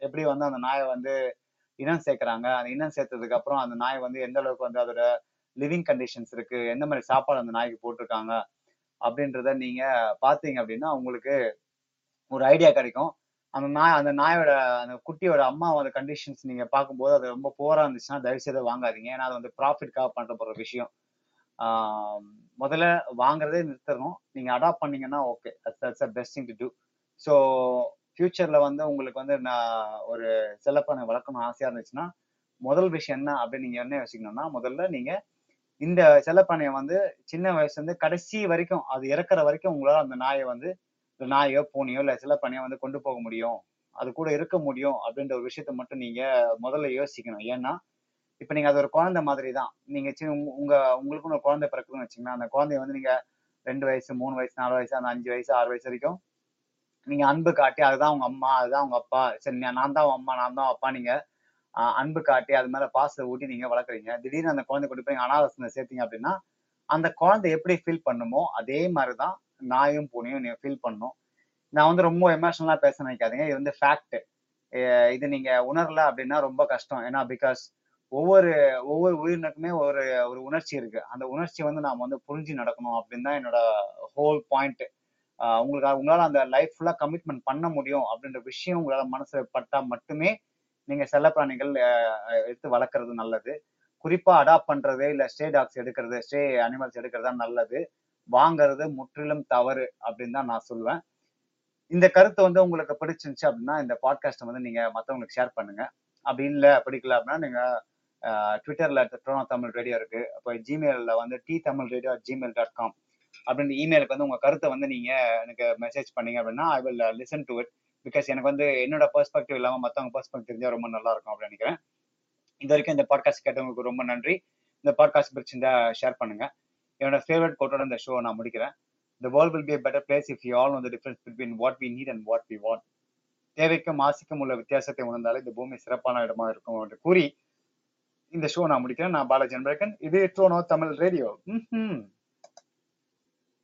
எப்படி வந்து அந்த நாயை வந்து இனம் சேர்க்கறாங்க. அந்த இனம் சேர்த்ததுக்கு அப்புறம் அந்த நாய் வந்து எந்த அளவுக்கு வந்து அதோட லிவிங் கண்டிஷன்ஸ் இருக்கு? எந்த மாதிரி சாப்பாடு அந்த நாய்க்கு போட்டிருக்காங்க? அப்படின்றத நீங்க பார்த்தீங்க அப்படின்னா உங்களுக்கு ஒரு ஐடியா கிடைக்கும். அந்த நாய் அந்த நாயோட அந்த குட்டியோட அம்மாவோட கண்டிஷன்ஸ் நீங்க பார்க்கும்போது அது ரொம்ப போரா இருந்துச்சுன்னா தயவு செய்து வாங்காதீங்க. ஏன்னா அது வந்து ப்ராஃபிட்காக பண்ற போற விஷயம். முதல்ல வாங்குறதே நிறுத்தணும் நீங்க அடாப்ட் பண்ணீங்கன்னா okay that's a best thing to do so ஃபியூச்சர்ல வந்து உங்களுக்கு வந்து நான் ஒரு செல்லப்பனை வளர்க்கணும் ஆசையா இருந்துச்சுன்னா முதல் விஷயம் என்ன அப்படின்னு நீங்க என்ன யோசிக்கணும்னா முதல்ல நீங்க இந்த செல்லப்பனையை வந்து சின்ன வயசுல இருந்து கடைசி வரைக்கும் அது இறக்குற வரைக்கும் உங்களால அந்த நாயை வந்து இந்த நாயோ பூனையோ இல்ல செல்லப்பனையோ வந்து கொண்டு போக முடியும். அது கூட இருக்க முடியும் அப்படின்ற ஒரு விஷயத்த மட்டும் நீங்க முதல்ல யோசிக்கணும். ஏன்னா இப்ப நீங்க அது ஒரு குழந்தை மாதிரி தான். நீங்க சின்ன உங்க உங்க- உங்களுக்குன்னு ஒரு குழந்தை பிறக்குதுன்னு வச்சுக்கோங்களேன். அந்த குழந்தைய வந்து நீங்க ரெண்டு வயசு மூணு வயசு நாலு வயசு அந்த அஞ்சு வயசு ஆறு வயசு வரைக்கும் நீங்க அன்பு காட்டி அதுதான் உங்க அம்மா அதுதான் உங்க அப்பா சரி நான் நான் தான் உன் அம்மா நான் தான் அப்பா நீங்க அன்பு காட்டி அது மேல பாசத்தை ஊட்டி நீங்க வளர்க்குறீங்க. திடீர்னு அந்த குழந்தை கொண்டு போய் அனாதசனை சேர்த்தீங்க அப்படின்னா அந்த குழந்தை எப்படி ஃபீல் பண்ணுமோ அதே மாதிரிதான் நாயும் பூனையும் நீங்க ஃபீல் பண்ணும். நான் வந்து ரொம்ப எமோஷனலா பேச நினைக்காதீங்க. இது வந்து ஃபேக்ட் இது நீங்க உணரல அப்படின்னா ரொம்ப கஷ்டம். ஏன்னா பிகாஸ் ஒவ்வொரு ஒவ்வொரு உயிரினுக்குமே ஒரு ஒரு உணர்ச்சி இருக்கு. அந்த உணர்ச்சி வந்து நாம வந்து புரிஞ்சு நடக்கணும் அப்படின்னு தான் என்னோட ஹோல் பாயிண்ட் உங்களுக்கு உங்களால் அந்த லைஃப் ஃபுல்லாக கமிட்மெண்ட் பண்ண முடியும் அப்படின்ற விஷயம் உங்களால் மனசில் பட்டால் மட்டுமே நீங்கள் செல்லப்பிராணிகள் எடுத்து வளர்க்குறது நல்லது. குறிப்பாக அடாப்ட் பண்ணுறது இல்லை ஸ்டே டாக்ஸ் எடுக்கிறது ஸ்டே அனிமல்ஸ் எடுக்கிறது தான் நல்லது. வாங்குறது முற்றிலும் தவறு அப்படின்னு தான் நான் சொல்லுவேன். இந்த கருத்து வந்து உங்களுக்கு பிடிச்சிருந்துச்சு அப்படின்னா இந்த பாட்காஸ்ட்டை வந்து நீங்கள் மற்றவங்களுக்கு ஷேர் பண்ணுங்கள் அப்படி இல்லை பிடிக்கல அப்படின்னா நீங்கள் ட்விட்டரில் ட்ரோனோ தமிழ் ரேடியோ இருக்குது அப்போ ஜிமெயிலில் வந்து T Tamil radio Gmail dot com அப்படின்ற இமெயிலுக்கு வந்து உங்க கருத்தை வந்து நீங்க எனக்கு மெசேஜ் பண்ணீங்க அப்படின்னா I will listen to it because எனக்கு வந்து என்னோட பெர்ஸ்பெக்டிவ் இல்லாம மத்தவங்க பெர்ஸ்பெக்டிவ் தெரிஞ்சா ரொம்ப நல்லா இருக்கும் அப்படின்னு நினைக்கிறேன். இது வரைக்கும் இந்த பாட்காஸ்ட் கேட்டவங்களுக்கு ரொம்ப நன்றி. இந்த பாட்காஸ்ட் பிடிச்சிருந்தா ஷேர் பண்ணுங்க. என்னோட ஃபேவரட் கோட்டோட இந்த ஷோ நான் முடிக்கிறேன். The world will be better place if you all know the difference between what we need and what we want தேவைக்கும் ஆசைக்கும் உள்ள வித்தியாசத்தை உணர்ந்தாலே இந்த பூமி சிறப்பான இடமா இருக்கும் என்று கூறி இந்த ஷோ நான் முடிக்கிறேன். நான் பாலாஜி பிரகன் இது ட்ரோனோ தமிழ் ரேடியோ ம்